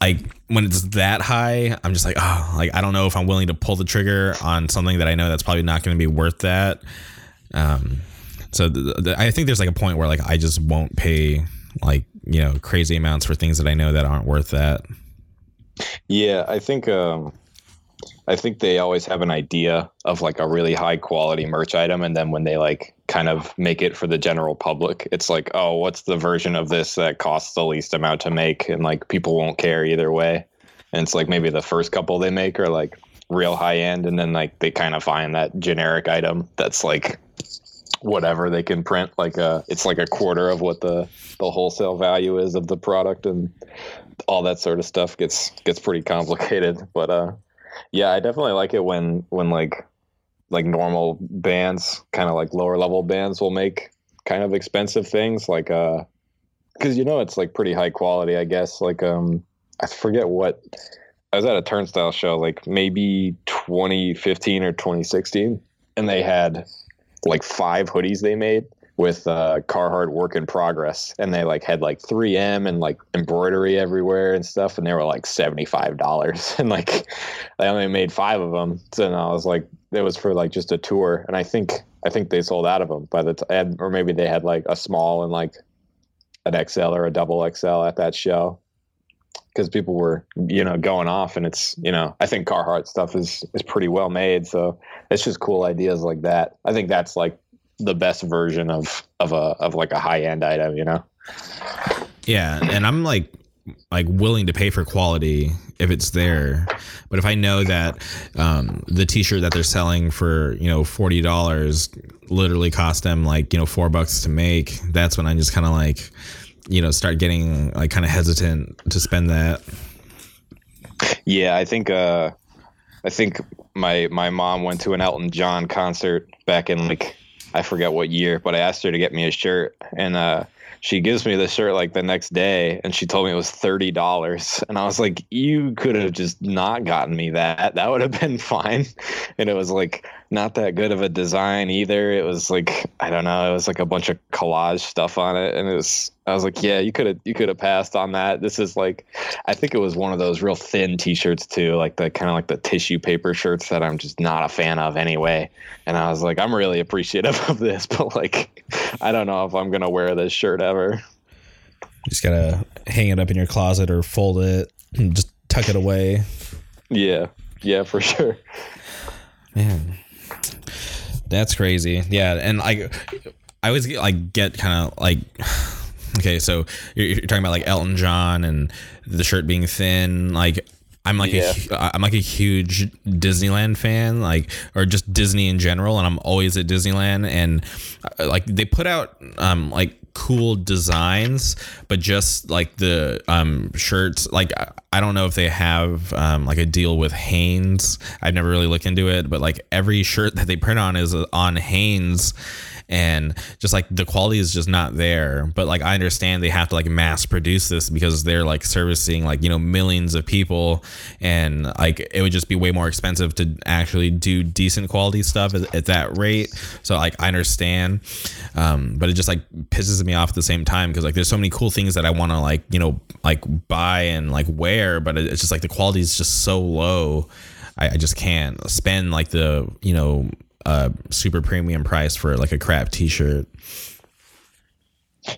like when it's that high I'm just like oh like I don't know if I'm willing to pull the trigger on something that I know that's probably not going to be worth that. Um so th- th- I think there's like a point where like I just won't pay like you know crazy amounts for things that I know that aren't worth that. Yeah I think um I think they always have an idea of like a really high quality merch item, and then when they like kind of make it for the general public, it's like, oh, what's the version of this that costs the least amount to make, and like people won't care either way. And it's like maybe the first couple they make are like real high end, and then like they kind of find that generic item that's like whatever they can print like a uh, it's like a quarter of what the the wholesale value is of the product and all that sort of stuff gets gets pretty complicated but uh yeah, I definitely like it when when like like normal bands, kind of like lower level bands, will make kind of expensive things like uh, because you know it's like pretty high quality, I guess. Like um, I forget what I was at a Turnstile show, like maybe 2015 or 2016, and they had like five hoodies they made with uh, Carhartt work in progress, and they like had like 3M and like embroidery everywhere and stuff, and they were like seventy five dollars, and like they only made five of them, so I was like, it was for like just a tour, and I think I think they sold out of them by the time, or maybe they had like a small and like an XL or a double XL at that show. Because people were you know going off and it's you know i think carhartt stuff is is pretty well made. So it's just cool ideas like that. I think that's like the best version of of a of like a high end item you know? Yeah and i'm like like willing to pay for quality if it's there. But if i know that um, the t-shirt that they're selling for you know $40 literally cost them like you know four bucks to make that's when I'm just kind of like you know start getting like kind of hesitant to spend that. Yeah i think uh i think my my mom went to an elton john concert back in like i forget what year but i asked her to get me a shirt and uh she gives me the shirt like the next day and she told me it was $30 and i was like you could have just not gotten me that. That would have been fine. And it was like not that good of a design either. It was like i don't know it was like a bunch of collage stuff on it. And it was i was like yeah you could have you could have passed on that. This is like i think it was one of those real thin t-shirts too like the kind of like the tissue paper shirts that i'm just not a fan of anyway. And i was like i'm really appreciative of this but like i don't know if i'm gonna wear this shirt ever. Just gotta hang it up in your closet or fold it and just tuck it away. Yeah. Yeah for sure. Man that's crazy. Yeah, and like I always get, like get kind of like okay, so you're, you're, talking about like Elton John and the shirt being thin. Like I'm like yeah. a I'm like a huge Disneyland fan, like or just Disney in general, and I'm always at Disneyland. And uh, like they put out um like cool designs, but just like the um shirts, like I don't know if they have um like a deal with Hanes. I've never really looked into it, but like every shirt that they print on is on Hanes and just like the quality is just not there. But like i understand they have to like mass produce this because they're like servicing like you know millions of people. And like it would just be way more expensive to actually do decent quality stuff at, at that rate. So like i understand. Um, but it just like pisses me off at the same time because like there's so many cool things that i want to like you know like buy and like wear but it's just like the quality is just so low. I, I just can't spend like the you know a super premium price for like a crap t-shirt.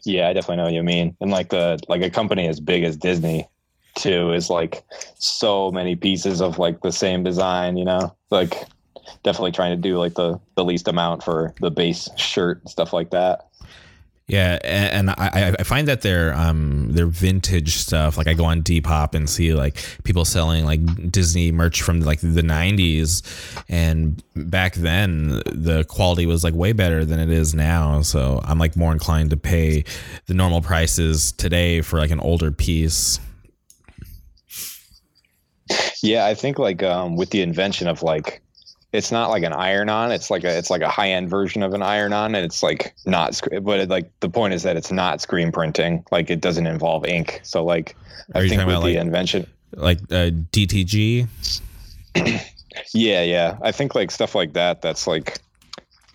Yeah, I definitely know what you mean. And like the like a company as big as Disney too is like so many pieces of like the same design, you know? Like definitely trying to do like the the least amount for the base shirt stuff like that. Yeah, and, I, I find that their um their vintage stuff, like I go on Depop and see like people selling like Disney merch from like the '90s, and back then the quality was like way better than it is now. So I'm like more inclined to pay the normal prices today for like an older piece. Yeah, I think like um, with the invention of like it's not like an iron on it's like a it's like a high end version of an iron on and it's like not but it, like the point is that it's not screen printing like it doesn't involve ink so like Are i think with the like, invention like uh, dtg yeah yeah. I think like stuff like that that's like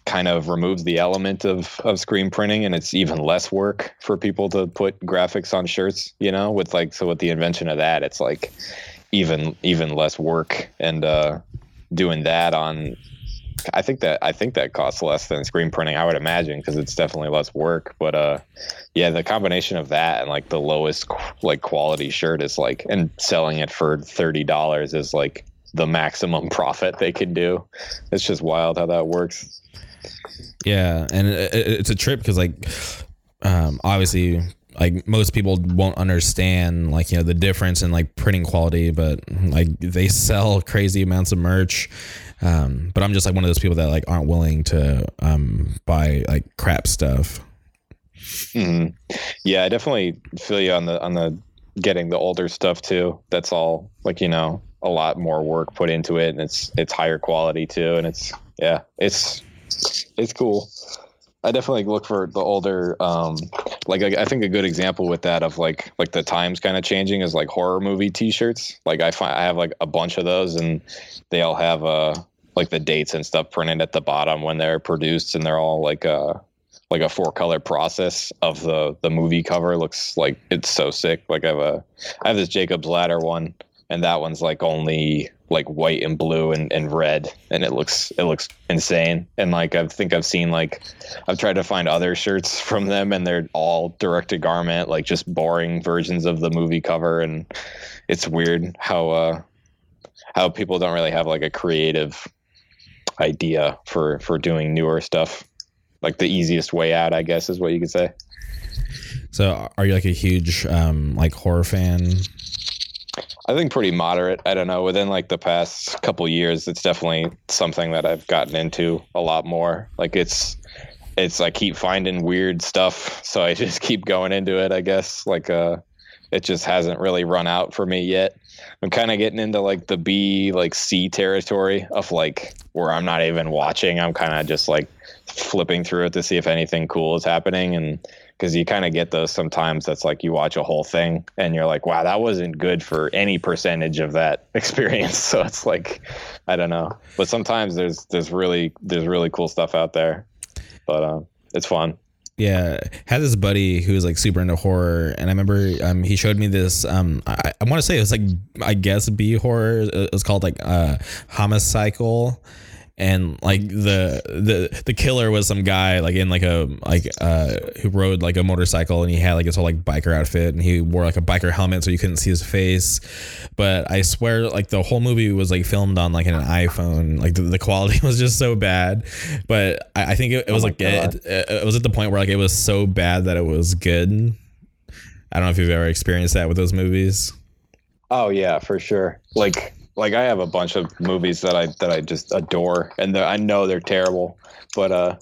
kind of removes the element of of screen printing and it's even less work for people to put graphics on shirts you know with like so with the invention of that it's like even even less work and uh doing that on I think that I think that costs less than screen printing. I would imagine because it's definitely less work. But uh, yeah, the combination of that and like the lowest like quality shirt is like, and selling it for thirty dollars is like the maximum profit they can do. It's just wild how that works. Yeah, and it, it's a trip because like, um, obviously like most people won't understand like you know the difference in like printing quality but like they sell crazy amounts of merch. Um, but i'm just like one of those people that like aren't willing to um, buy like crap stuff. Mm-hmm. yeah i definitely feel you on the on the getting the older stuff too. That's all like you know a lot more work put into it and it's it's higher quality too and it's yeah it's it's cool I definitely look for the older, um, like I, I, think a good example with that of like like the times kind of changing is like horror movie T-shirts. Like I find I have like a bunch of those, and they all have uh like the dates and stuff printed at the bottom when they're produced, and they're all like uh like a four color process of the the movie cover. looks like it's so sick. Like I have a I have this Jacob's Ladder one, and that one's like only like white and blue and, and red and it looks it looks insane. And like i think i've seen like i've tried to find other shirts from them and they're all direct to garment like just boring versions of the movie cover. And it's weird how uh how people don't really have like a creative idea for for doing newer stuff. Like the easiest way out i guess is what you could say. So are you like a huge um like horror fan I think pretty moderate. I don't know. Within like the past couple years, it's definitely something that I've gotten into a lot more. Like it's, it's I keep finding weird stuff, so I just keep going into it. I guess like uh, it just hasn't really run out for me yet. I'm kind of getting into like the B like C territory of like where I'm not even watching. I'm kind of just like flipping through it to see if anything cool is happening and because you kind of get those sometimes that's like you watch a whole thing and you're like wow that wasn't good for any percentage of that experience. So it's like i don't know. But sometimes there's there's really there's really cool stuff out there. But um it's fun. Yeah. Had this buddy who was like super into horror and i remember um he showed me this um i, I want to say it was like i guess b horror it was called like uh homicycle and like the the the killer was some guy like in like a like uh who rode like a motorcycle and he had like his whole like biker outfit and he wore like a biker helmet so you couldn't see his face. But i swear like the whole movie was like filmed on like an iphone. Like the, the quality was just so bad. But i, I think it, it was oh like it, it was at the point where like it was so bad that it was good. I don't know if you've ever experienced that with those movies. Oh yeah for sure. Like like I have a bunch of movies that I that I just adore, and I know they're terrible, but uh,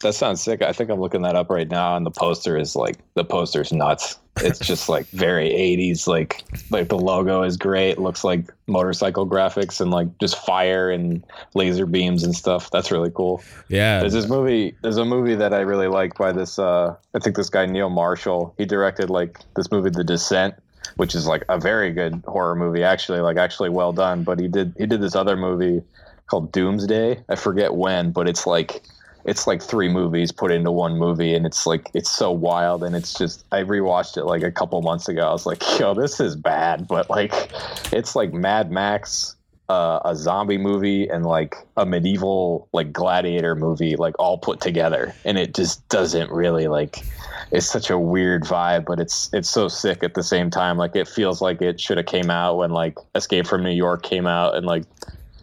that sounds sick. I think I'm looking that up right now, and the poster is like the poster's nuts. It's just like very 80s. Like like the logo is great. It looks like motorcycle graphics and like just fire and laser beams and stuff. That's really cool. Yeah. There's this movie. There's a movie that I really like by this. Uh, I think this guy Neil Marshall. He directed like this movie, The Descent which is like a very good horror movie, actually, like actually well done. But he did he did this other movie called Doomsday. I forget when, but it's like it's like three movies put into one movie, and it's like it's so wild, and it's just I rewatched it like a couple months ago. I was like, yo, this is bad, but like it's like Mad Max. Uh, a zombie movie and like a medieval like gladiator movie like all put together and it just doesn't really like it's such a weird vibe, but it's it's so sick at the same time. Like it feels like it should have came out when like Escape from New York came out, and like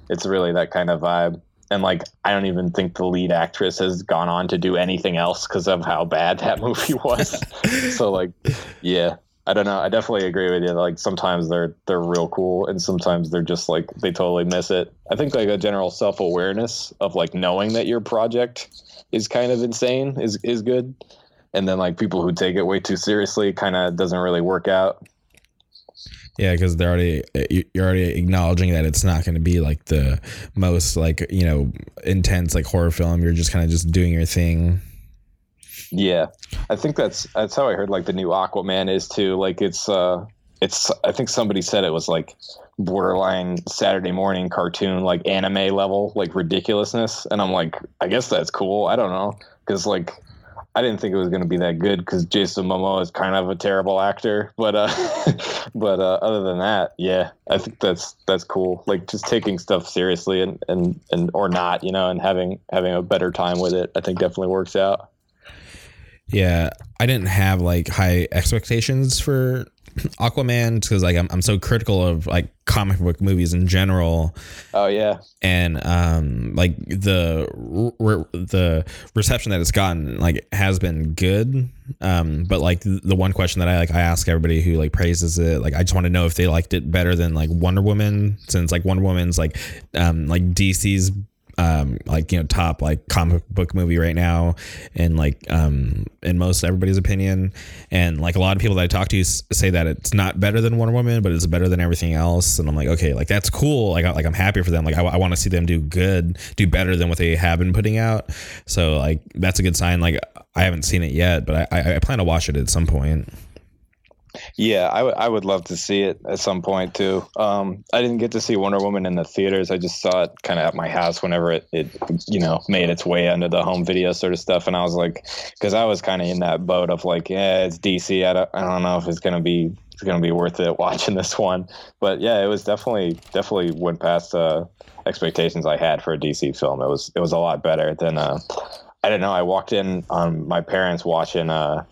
it's really that kind of vibe. And like I don't even think the lead actress has gone on to do anything else because of how bad that movie was. so like, yeah, I don't know. I definitely agree with you. Like sometimes they're they're real cool, and sometimes they're just like they totally miss it. I think like a general self awareness of like knowing that your project is kind of insane is is good and then like people who take it way too seriously kind of doesn't really work out. Yeah because they're already you're already acknowledging that it's not going to be like the most like you know intense like horror film. You're just kind of just doing your thing. Yeah. I think that's that's how i heard like the new aquaman is too. Like it's uh it's i think somebody said it was like borderline saturday morning cartoon like anime level like ridiculousness. And i'm like i guess that's cool. I don't know. Because like I didn't think it was going to be that good because Jason Momoa is kind of a terrible actor. But uh, but uh, other than that, yeah, I think that's that's cool. Like just taking stuff seriously and and and or not, you know, and having having a better time with it. I think definitely works out. Yeah, I didn't have like high expectations for Aquaman because like I'm, I'm so critical of like comic book movies in general. Oh yeah, and um like the re- the reception that it's gotten like has been good. Um, but like the one question that I like I ask everybody who like praises it, like I just want to know if they liked it better than like Wonder Woman, since like Wonder Woman's like um like DC's um, like you know top like comic book movie right now and like um in most everybody's opinion. And like a lot of people that I talk to say that it's not better than Wonder Woman but it's better than everything else. And I'm like okay like that's cool. Like, I, like I'm happy for them. Like I, I want to see them do good do better than what they have been putting out. So like that's a good sign. Like I haven't seen it yet but I, I, I plan to watch it at some point Yeah, I, w- I would love to see it at some point too. Um, I didn't get to see Wonder Woman in the theaters. I just saw it kind of at my house whenever it, it, you know, made its way under the home video sort of stuff. And I was like, because I was kind of in that boat of like, yeah, it's DC. I don't, I don't know if it's gonna be it's gonna be worth it watching this one. But yeah, it was definitely definitely went past uh, expectations I had for a DC film. It was it was a lot better than uh, I don't know. I walked in on my parents watching. Uh,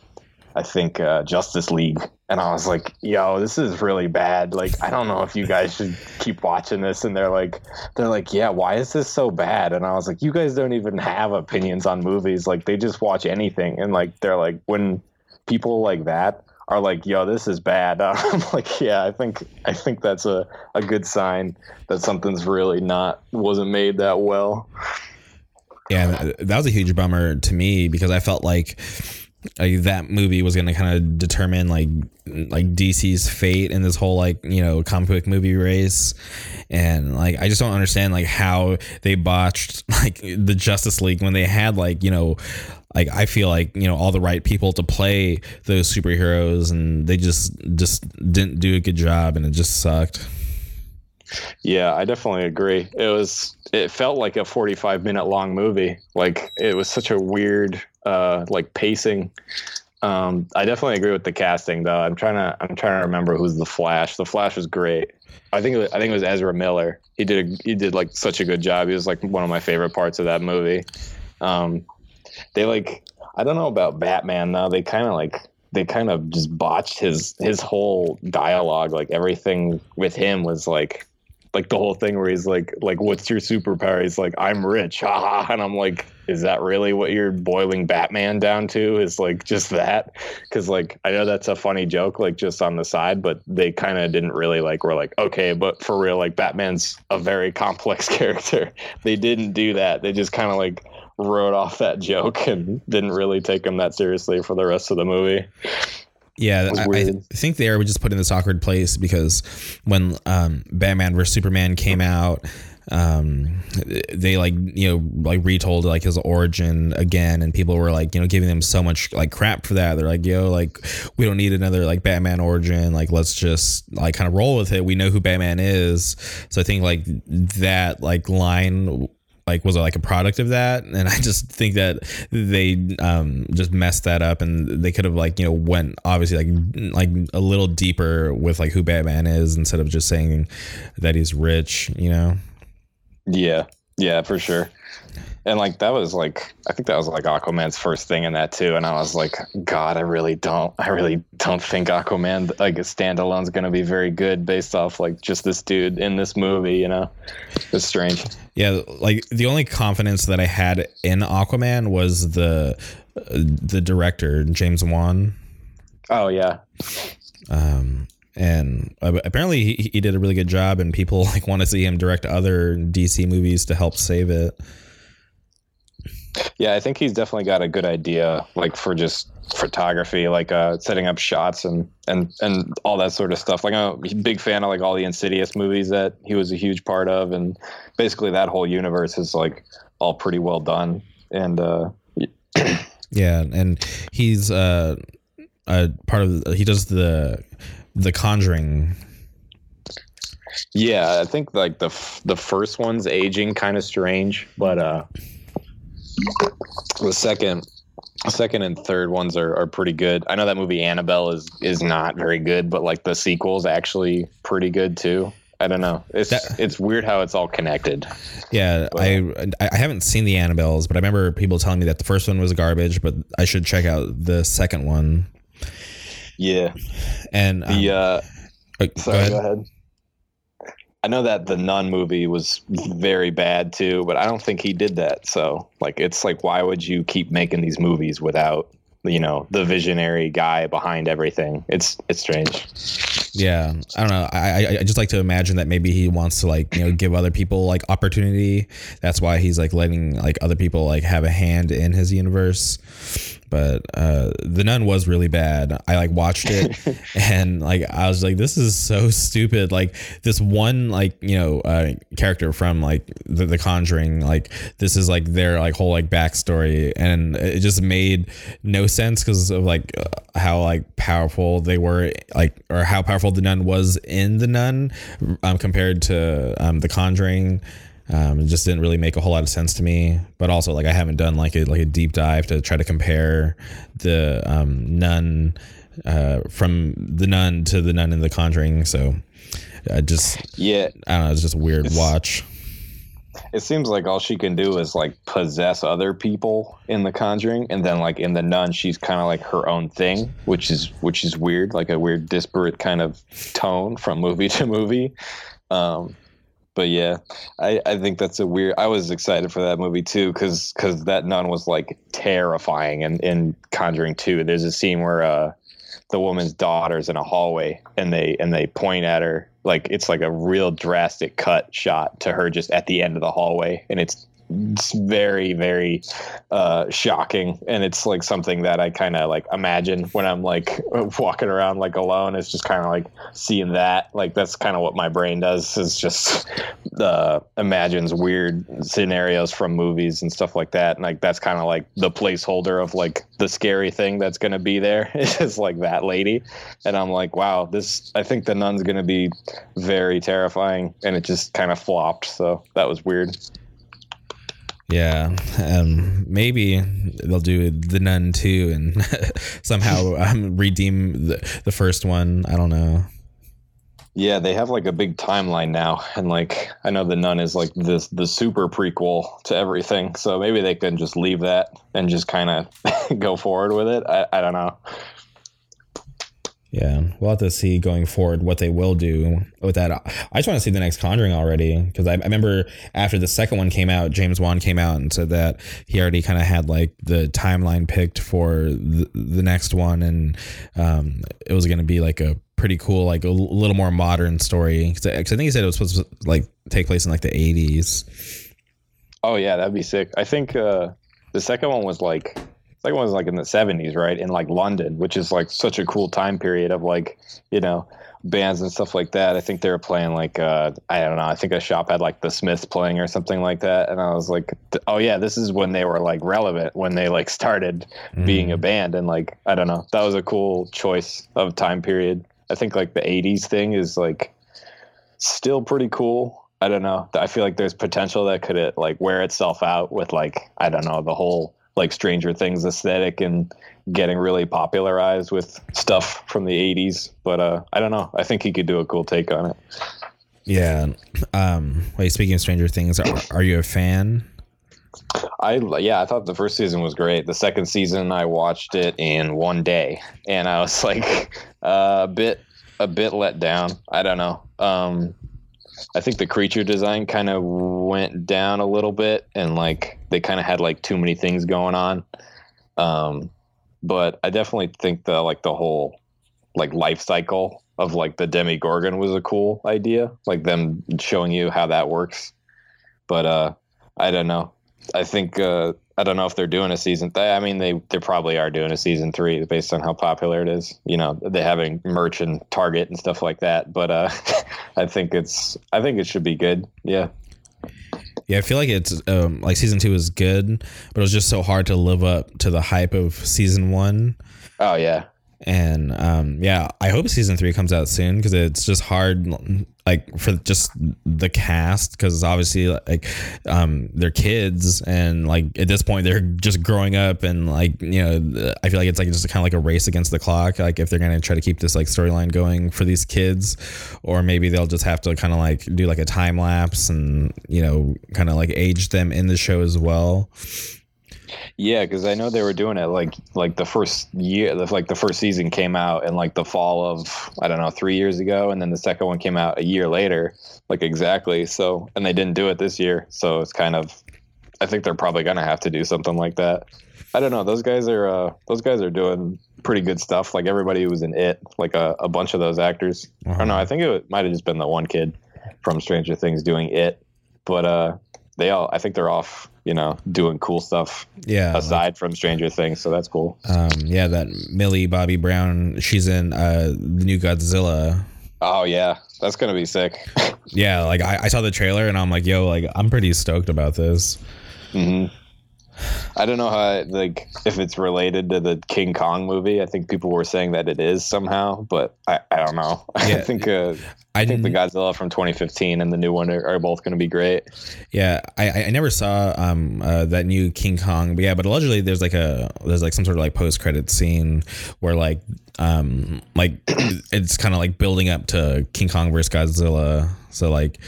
I think uh, Justice League, and I was like, "Yo, this is really bad. Like, I don't know if you guys should keep watching this." And they're like, "They're like, yeah, why is this so bad?" And I was like, "You guys don't even have opinions on movies. Like, they just watch anything." And like, they're like, when people like that are like, "Yo, this is bad," I'm like, "Yeah, I think I think that's a a good sign that something's really not wasn't made that well." Yeah, that was a huge bummer to me because I felt like like that movie was going to kind of determine like like DC's fate in this whole like you know comic book movie race, and like I just don't understand like how they botched like the Justice League when they had like you know like I feel like you know all the right people to play those superheroes and they just just didn't do a good job and it just sucked. Yeah, I definitely agree. It was it felt like a 45 minute long movie. Like it was such a weird uh like pacing. Um I definitely agree with the casting though. I'm trying to I'm trying to remember who's the Flash. The Flash was great. I think it was, I think it was Ezra Miller. He did a, he did like such a good job. He was like one of my favorite parts of that movie. Um they like I don't know about Batman though. They kind of like they kind of just botched his his whole dialogue. Like everything with him was like like the whole thing where he's like like what's your superpower? He's like i'm rich. Haha and i'm like is that really what you're boiling batman down to is like just that? Because like i know that's a funny joke like just on the side but they kind of didn't really like we're like okay but for real like batman's a very complex character. They didn't do that. They just kind of like wrote off that joke and didn't really take him that seriously for the rest of the movie yeah, I, I, think they were just put in this awkward place because when um, Batman vs Superman came out, um, they like you know like retold like his origin again, and people were like you know giving them so much like crap for that. They're like, yo, like we don't need another like Batman origin. Like let's just like kind of roll with it. We know who Batman is. So I think like that like line like was it like a product of that? And i just think that they um just messed that up and they could have like you know went obviously like like a little deeper with like who batman is instead of just saying that he's rich you know? Yeah. Yeah for sure and like that was like I think that was like Aquaman's first thing in that too, and I was like, God, I really don't, I really don't think Aquaman like a standalone is gonna be very good based off like just this dude in this movie, you know? It's strange. Yeah, like the only confidence that I had in Aquaman was the uh, the director James Wan. Oh yeah. Um, and apparently he, he did a really good job, and people like want to see him direct other DC movies to help save it. Yeah, I think he's definitely got a good idea, like for just photography, like uh, setting up shots and and and all that sort of stuff. Like I'm a big fan of like all the Insidious movies that he was a huge part of, and basically that whole universe is like all pretty well done. And uh, yeah, and he's uh, a part of the, he does the the Conjuring yeah, I think like the the first one's aging kind of strange, but uh the second second and third ones are, are pretty good. I know that movie Annabelle is is not very good, but like the sequel's actually pretty good too. I don't know. It's that, it's weird how it's all connected. Yeah, but, I I haven't seen the Annabelles, but I remember people telling me that the first one was garbage, but I should check out the second one. Yeah, and the um, uh, oh, sorry, go ahead. Go ahead. I know that the Nun movie was very bad too, but I don't think he did that. So, like, it's like, why would you keep making these movies without, you know, the visionary guy behind everything? It's it's strange. Yeah, I don't know. I I just like to imagine that maybe he wants to like you know give other people like opportunity. That's why he's like letting like other people like have a hand in his universe. But uh, the nun was really bad. I like watched it and like I was like, this is so stupid. Like this one like you know uh, character from like the, the Conjuring, like this is like their like whole like backstory, and it just made no sense because of like how like powerful they were, like or how powerful the nun was in the nun um, compared to um, the Conjuring. Um, it just didn't really make a whole lot of sense to me. But also, like, I haven't done like a like a deep dive to try to compare the um, nun uh, from the nun to the nun in the Conjuring. So, I just Yeah, I don't know. It's just a weird It's- watch. it seems like all she can do is like possess other people in the Conjuring, and then like in the Nun, she's kind of like her own thing, which is which is weird, like a weird disparate kind of tone from movie to movie. Um, but yeah, I, I think that's a weird. I was excited for that movie too, because because that nun was like terrifying. And in Conjuring Two, there's a scene where uh, the woman's daughter's in a hallway, and they and they point at her like it's like a real drastic cut shot to her just at the end of the hallway, and it's it's very very uh shocking. And it's like something that i kind of like imagine when i'm like walking around like alone. It's just kind of like seeing that like that's kind of what my brain does is just uh imagines weird scenarios from movies and stuff like that. And like that's kind of like the placeholder of like the scary thing that's going to be there is like that lady. And i'm like wow this i think the nun's going to be very terrifying. And it just kind of flopped. So that was weird Yeah, um, maybe they'll do the Nun too, and somehow um, redeem the, the first one. I don't know. Yeah, they have like a big timeline now, and like I know the Nun is like this the super prequel to everything, so maybe they can just leave that and just kind of go forward with it. I, I don't know. Yeah, we'll have to see going forward what they will do with that. I just want to see the next Conjuring already because I, I remember after the second one came out, James Wan came out and said that he already kind of had like the timeline picked for the, the next one, and um, it was going to be like a pretty cool, like a l- little more modern story. Because I, I think he said it was supposed to like take place in like the eighties. Oh yeah, that'd be sick. I think uh, the second one was like second one was like in the seventies, right? In like London, which is like such a cool time period of like you know bands and stuff like that. I think they were playing like uh, I don't know. I think a shop had like the Smiths playing or something like that, and I was like, oh yeah, this is when they were like relevant when they like started being a band, and like I don't know, that was a cool choice of time period. I think like the '80s thing is like still pretty cool. I don't know. I feel like there's potential that could like wear itself out with like I don't know the whole like Stranger Things aesthetic and getting really popularized with stuff from the 80s. But uh, I don't know. I think he could do a cool take on it. Yeah. Um, wait, speaking of Stranger Things, are, are you a fan? I yeah, I thought the first season was great. The second season, I watched it in one day, and I was like uh, a bit a bit let down. I don't know. Um, I think the creature design kind of went down a little bit, and like they kind of had like too many things going on. Um, but I definitely think the like the whole like life cycle of like the Demogorgon was a cool idea, like them showing you how that works. But uh, I don't know. I think uh, I don't know if they're doing a season. Th- I mean, they they probably are doing a season three based on how popular it is. You know, they having merch and Target and stuff like that. But uh, I think it's I think it should be good. Yeah. Yeah, I feel like it's um, like season two is good, but it was just so hard to live up to the hype of season one. Oh yeah. And um, yeah, I hope season three comes out soon because it's just hard, like for just the cast, because obviously like um, they're kids and like at this point they're just growing up and like you know I feel like it's like just kind of like a race against the clock. Like if they're gonna try to keep this like storyline going for these kids, or maybe they'll just have to kind of like do like a time lapse and you know kind of like age them in the show as well. Yeah, because I know they were doing it like like the first year, the- like the first season came out in like the fall of I don't know three years ago, and then the second one came out a year later, like exactly. So, and they didn't do it this year, so it's kind of. I think they're probably gonna have to do something like that. I don't know. Those guys are uh, those guys are doing pretty good stuff. Like everybody who was in it, like a, a bunch of those actors. I don't know. I think it might have just been the one kid from Stranger Things doing it, but uh, they all. I think they're off you know, doing cool stuff Yeah. aside like, from Stranger Things. So that's cool. um, yeah, that Millie Bobby Brown, she's in uh, the new Godzilla. Oh yeah, that's gonna be sick. Yeah, like I, I saw the trailer and I'm like, yo, like I'm pretty stoked about this. hmm I don't know how like if it's related to the King Kong movie. I think people were saying that it is somehow, but I, I don't know. Yeah. I think uh, I I think the Godzilla from 2015 and the new one are, are both going to be great. yeah, I, I never saw um uh, that new King Kong, but yeah, but allegedly there's like a there's like some sort of like post credit scene where like um like it's kind of like building up to King Kong versus Godzilla. So like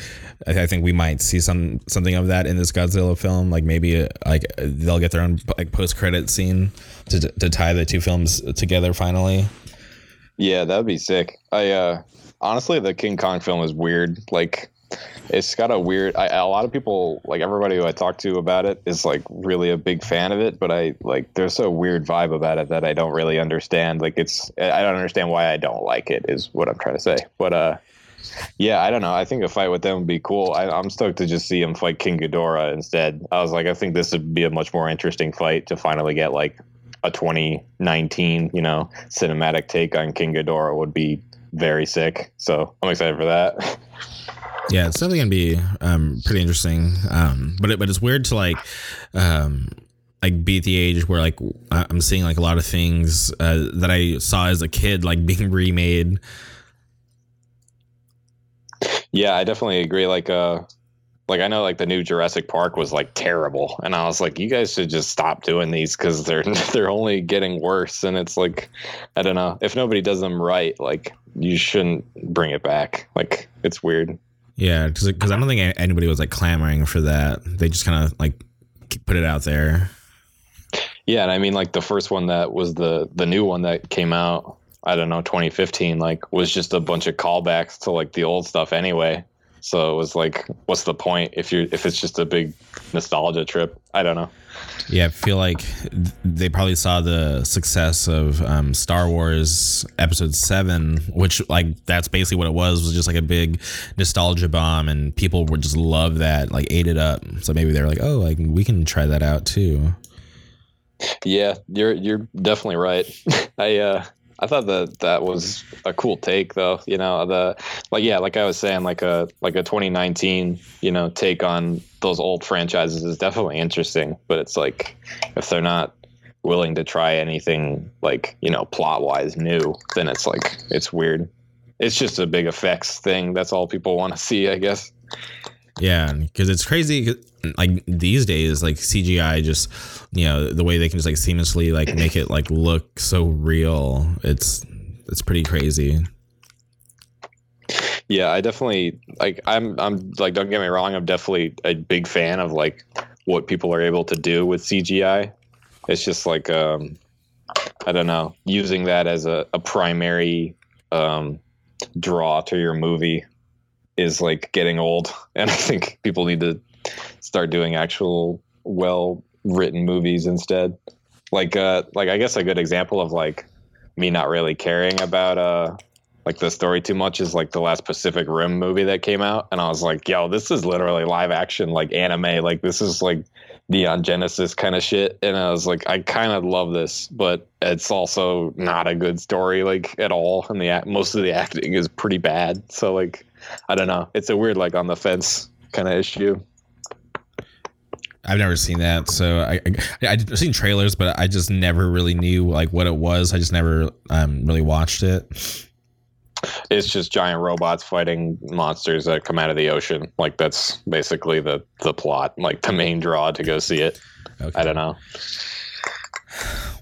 I, I think we might see some something of that in this Godzilla film. Like maybe like they'll get their own like post credit scene to to tie the two films together finally. Yeah, that'd be sick. I uh honestly the King Kong film is weird. Like it's got a weird I, a lot of people like everybody who I talk to about it is like really a big fan of it, but I like there's a weird vibe about it that I don't really understand. Like it's I don't understand why I don't like it is what I'm trying to say. But uh yeah, I don't know. I think a fight with them would be cool. I, I'm stoked to just see him fight King Ghidorah instead. I was like, I think this would be a much more interesting fight to finally get like a 2019, you know, cinematic take on King Ghidorah would be very sick. So I'm excited for that. Yeah, it's definitely gonna be um, pretty interesting. Um, but it, but it's weird to like um, like be at the age where like I'm seeing like a lot of things uh, that I saw as a kid like being remade. Yeah, I definitely agree. Like, uh, like I know like the new Jurassic Park was like terrible, and I was like, you guys should just stop doing these because they're they're only getting worse. And it's like, I don't know if nobody does them right, like you shouldn't bring it back. Like it's weird. Yeah, because I don't think anybody was like clamoring for that. They just kind of like put it out there. Yeah, and I mean like the first one that was the the new one that came out, I don't know, 2015 like was just a bunch of callbacks to like the old stuff anyway. So it was like what's the point if you if it's just a big nostalgia trip? I don't know. Yeah, I feel like they probably saw the success of um, Star Wars Episode Seven, which like that's basically what it was was just like a big nostalgia bomb, and people would just love that, like ate it up. So maybe they were like, oh, like we can try that out too. Yeah, you're you're definitely right. I uh I thought that that was mm-hmm. a cool take though, you know, the like yeah, like I was saying like a like a 2019, you know, take on those old franchises is definitely interesting, but it's like if they're not willing to try anything like, you know, plot-wise new, then it's like it's weird. It's just a big effects thing. That's all people want to see, I guess. Yeah, because it's crazy. Like these days, like CGI, just you know the way they can just like seamlessly like make it like look so real. It's it's pretty crazy. Yeah, I definitely like. I'm. I'm like. Don't get me wrong. I'm definitely a big fan of like what people are able to do with CGI. It's just like um, I don't know, using that as a, a primary um, draw to your movie is like getting old, and I think people need to start doing actual well written movies instead. Like, uh, like I guess a good example of like me not really caring about uh like the story too much is like the last Pacific Rim movie that came out, and I was like, yo, this is literally live action, like anime, like this is like Neon Genesis kind of shit, and I was like, I kind of love this, but it's also not a good story like at all, and the most of the acting is pretty bad, so like, I don't know, it's a weird like on the fence kind of issue. I've never seen that, so I, I I've seen trailers, but I just never really knew like what it was. I just never um really watched it. It's just giant robots fighting monsters that come out of the ocean. Like that's basically the the plot, like the main draw to go see it. Okay. I don't know.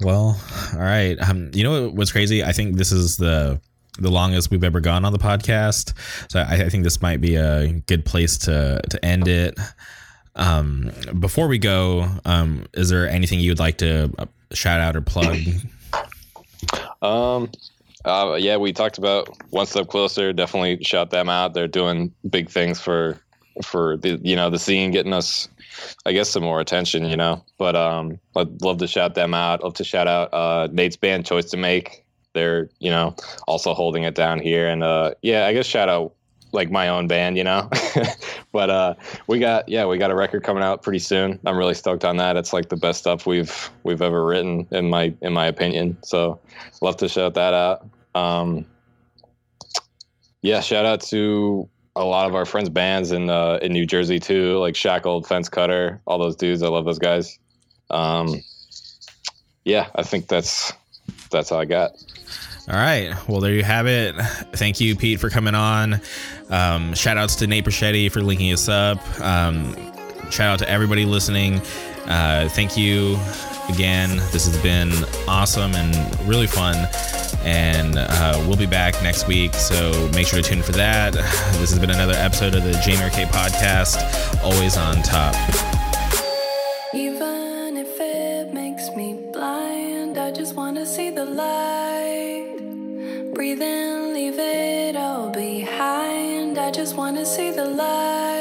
Well, all right. Um, you know what's crazy? I think this is the the longest we've ever gone on the podcast, so I, I think this might be a good place to to end it. Um, before we go, um, is there anything you'd like to uh, shout out or plug? Um, uh, yeah, we talked about one step closer. Definitely shout them out. They're doing big things for for the you know the scene, getting us, I guess, some more attention. You know, but um, I'd love to shout them out. Love to shout out uh, Nate's band, Choice to Make. They're you know also holding it down here, and uh, yeah, I guess shout out like my own band, you know. but uh, we got yeah, we got a record coming out pretty soon. I'm really stoked on that. It's like the best stuff we've we've ever written in my in my opinion. So love to shout that out. Um, yeah, shout out to a lot of our friends' bands in uh, in New Jersey too, like Shackled, Fence Cutter, all those dudes. I love those guys. Um, yeah, I think that's that's all I got. All right. Well, there you have it. Thank you, Pete, for coming on. Um, shout outs to Nate Brachetti for linking us up. Um, shout out to everybody listening. Uh, thank you again. This has been awesome and really fun. And uh, we'll be back next week. So make sure to tune for that. This has been another episode of the Jamie K podcast, always on top. Just want to see the light.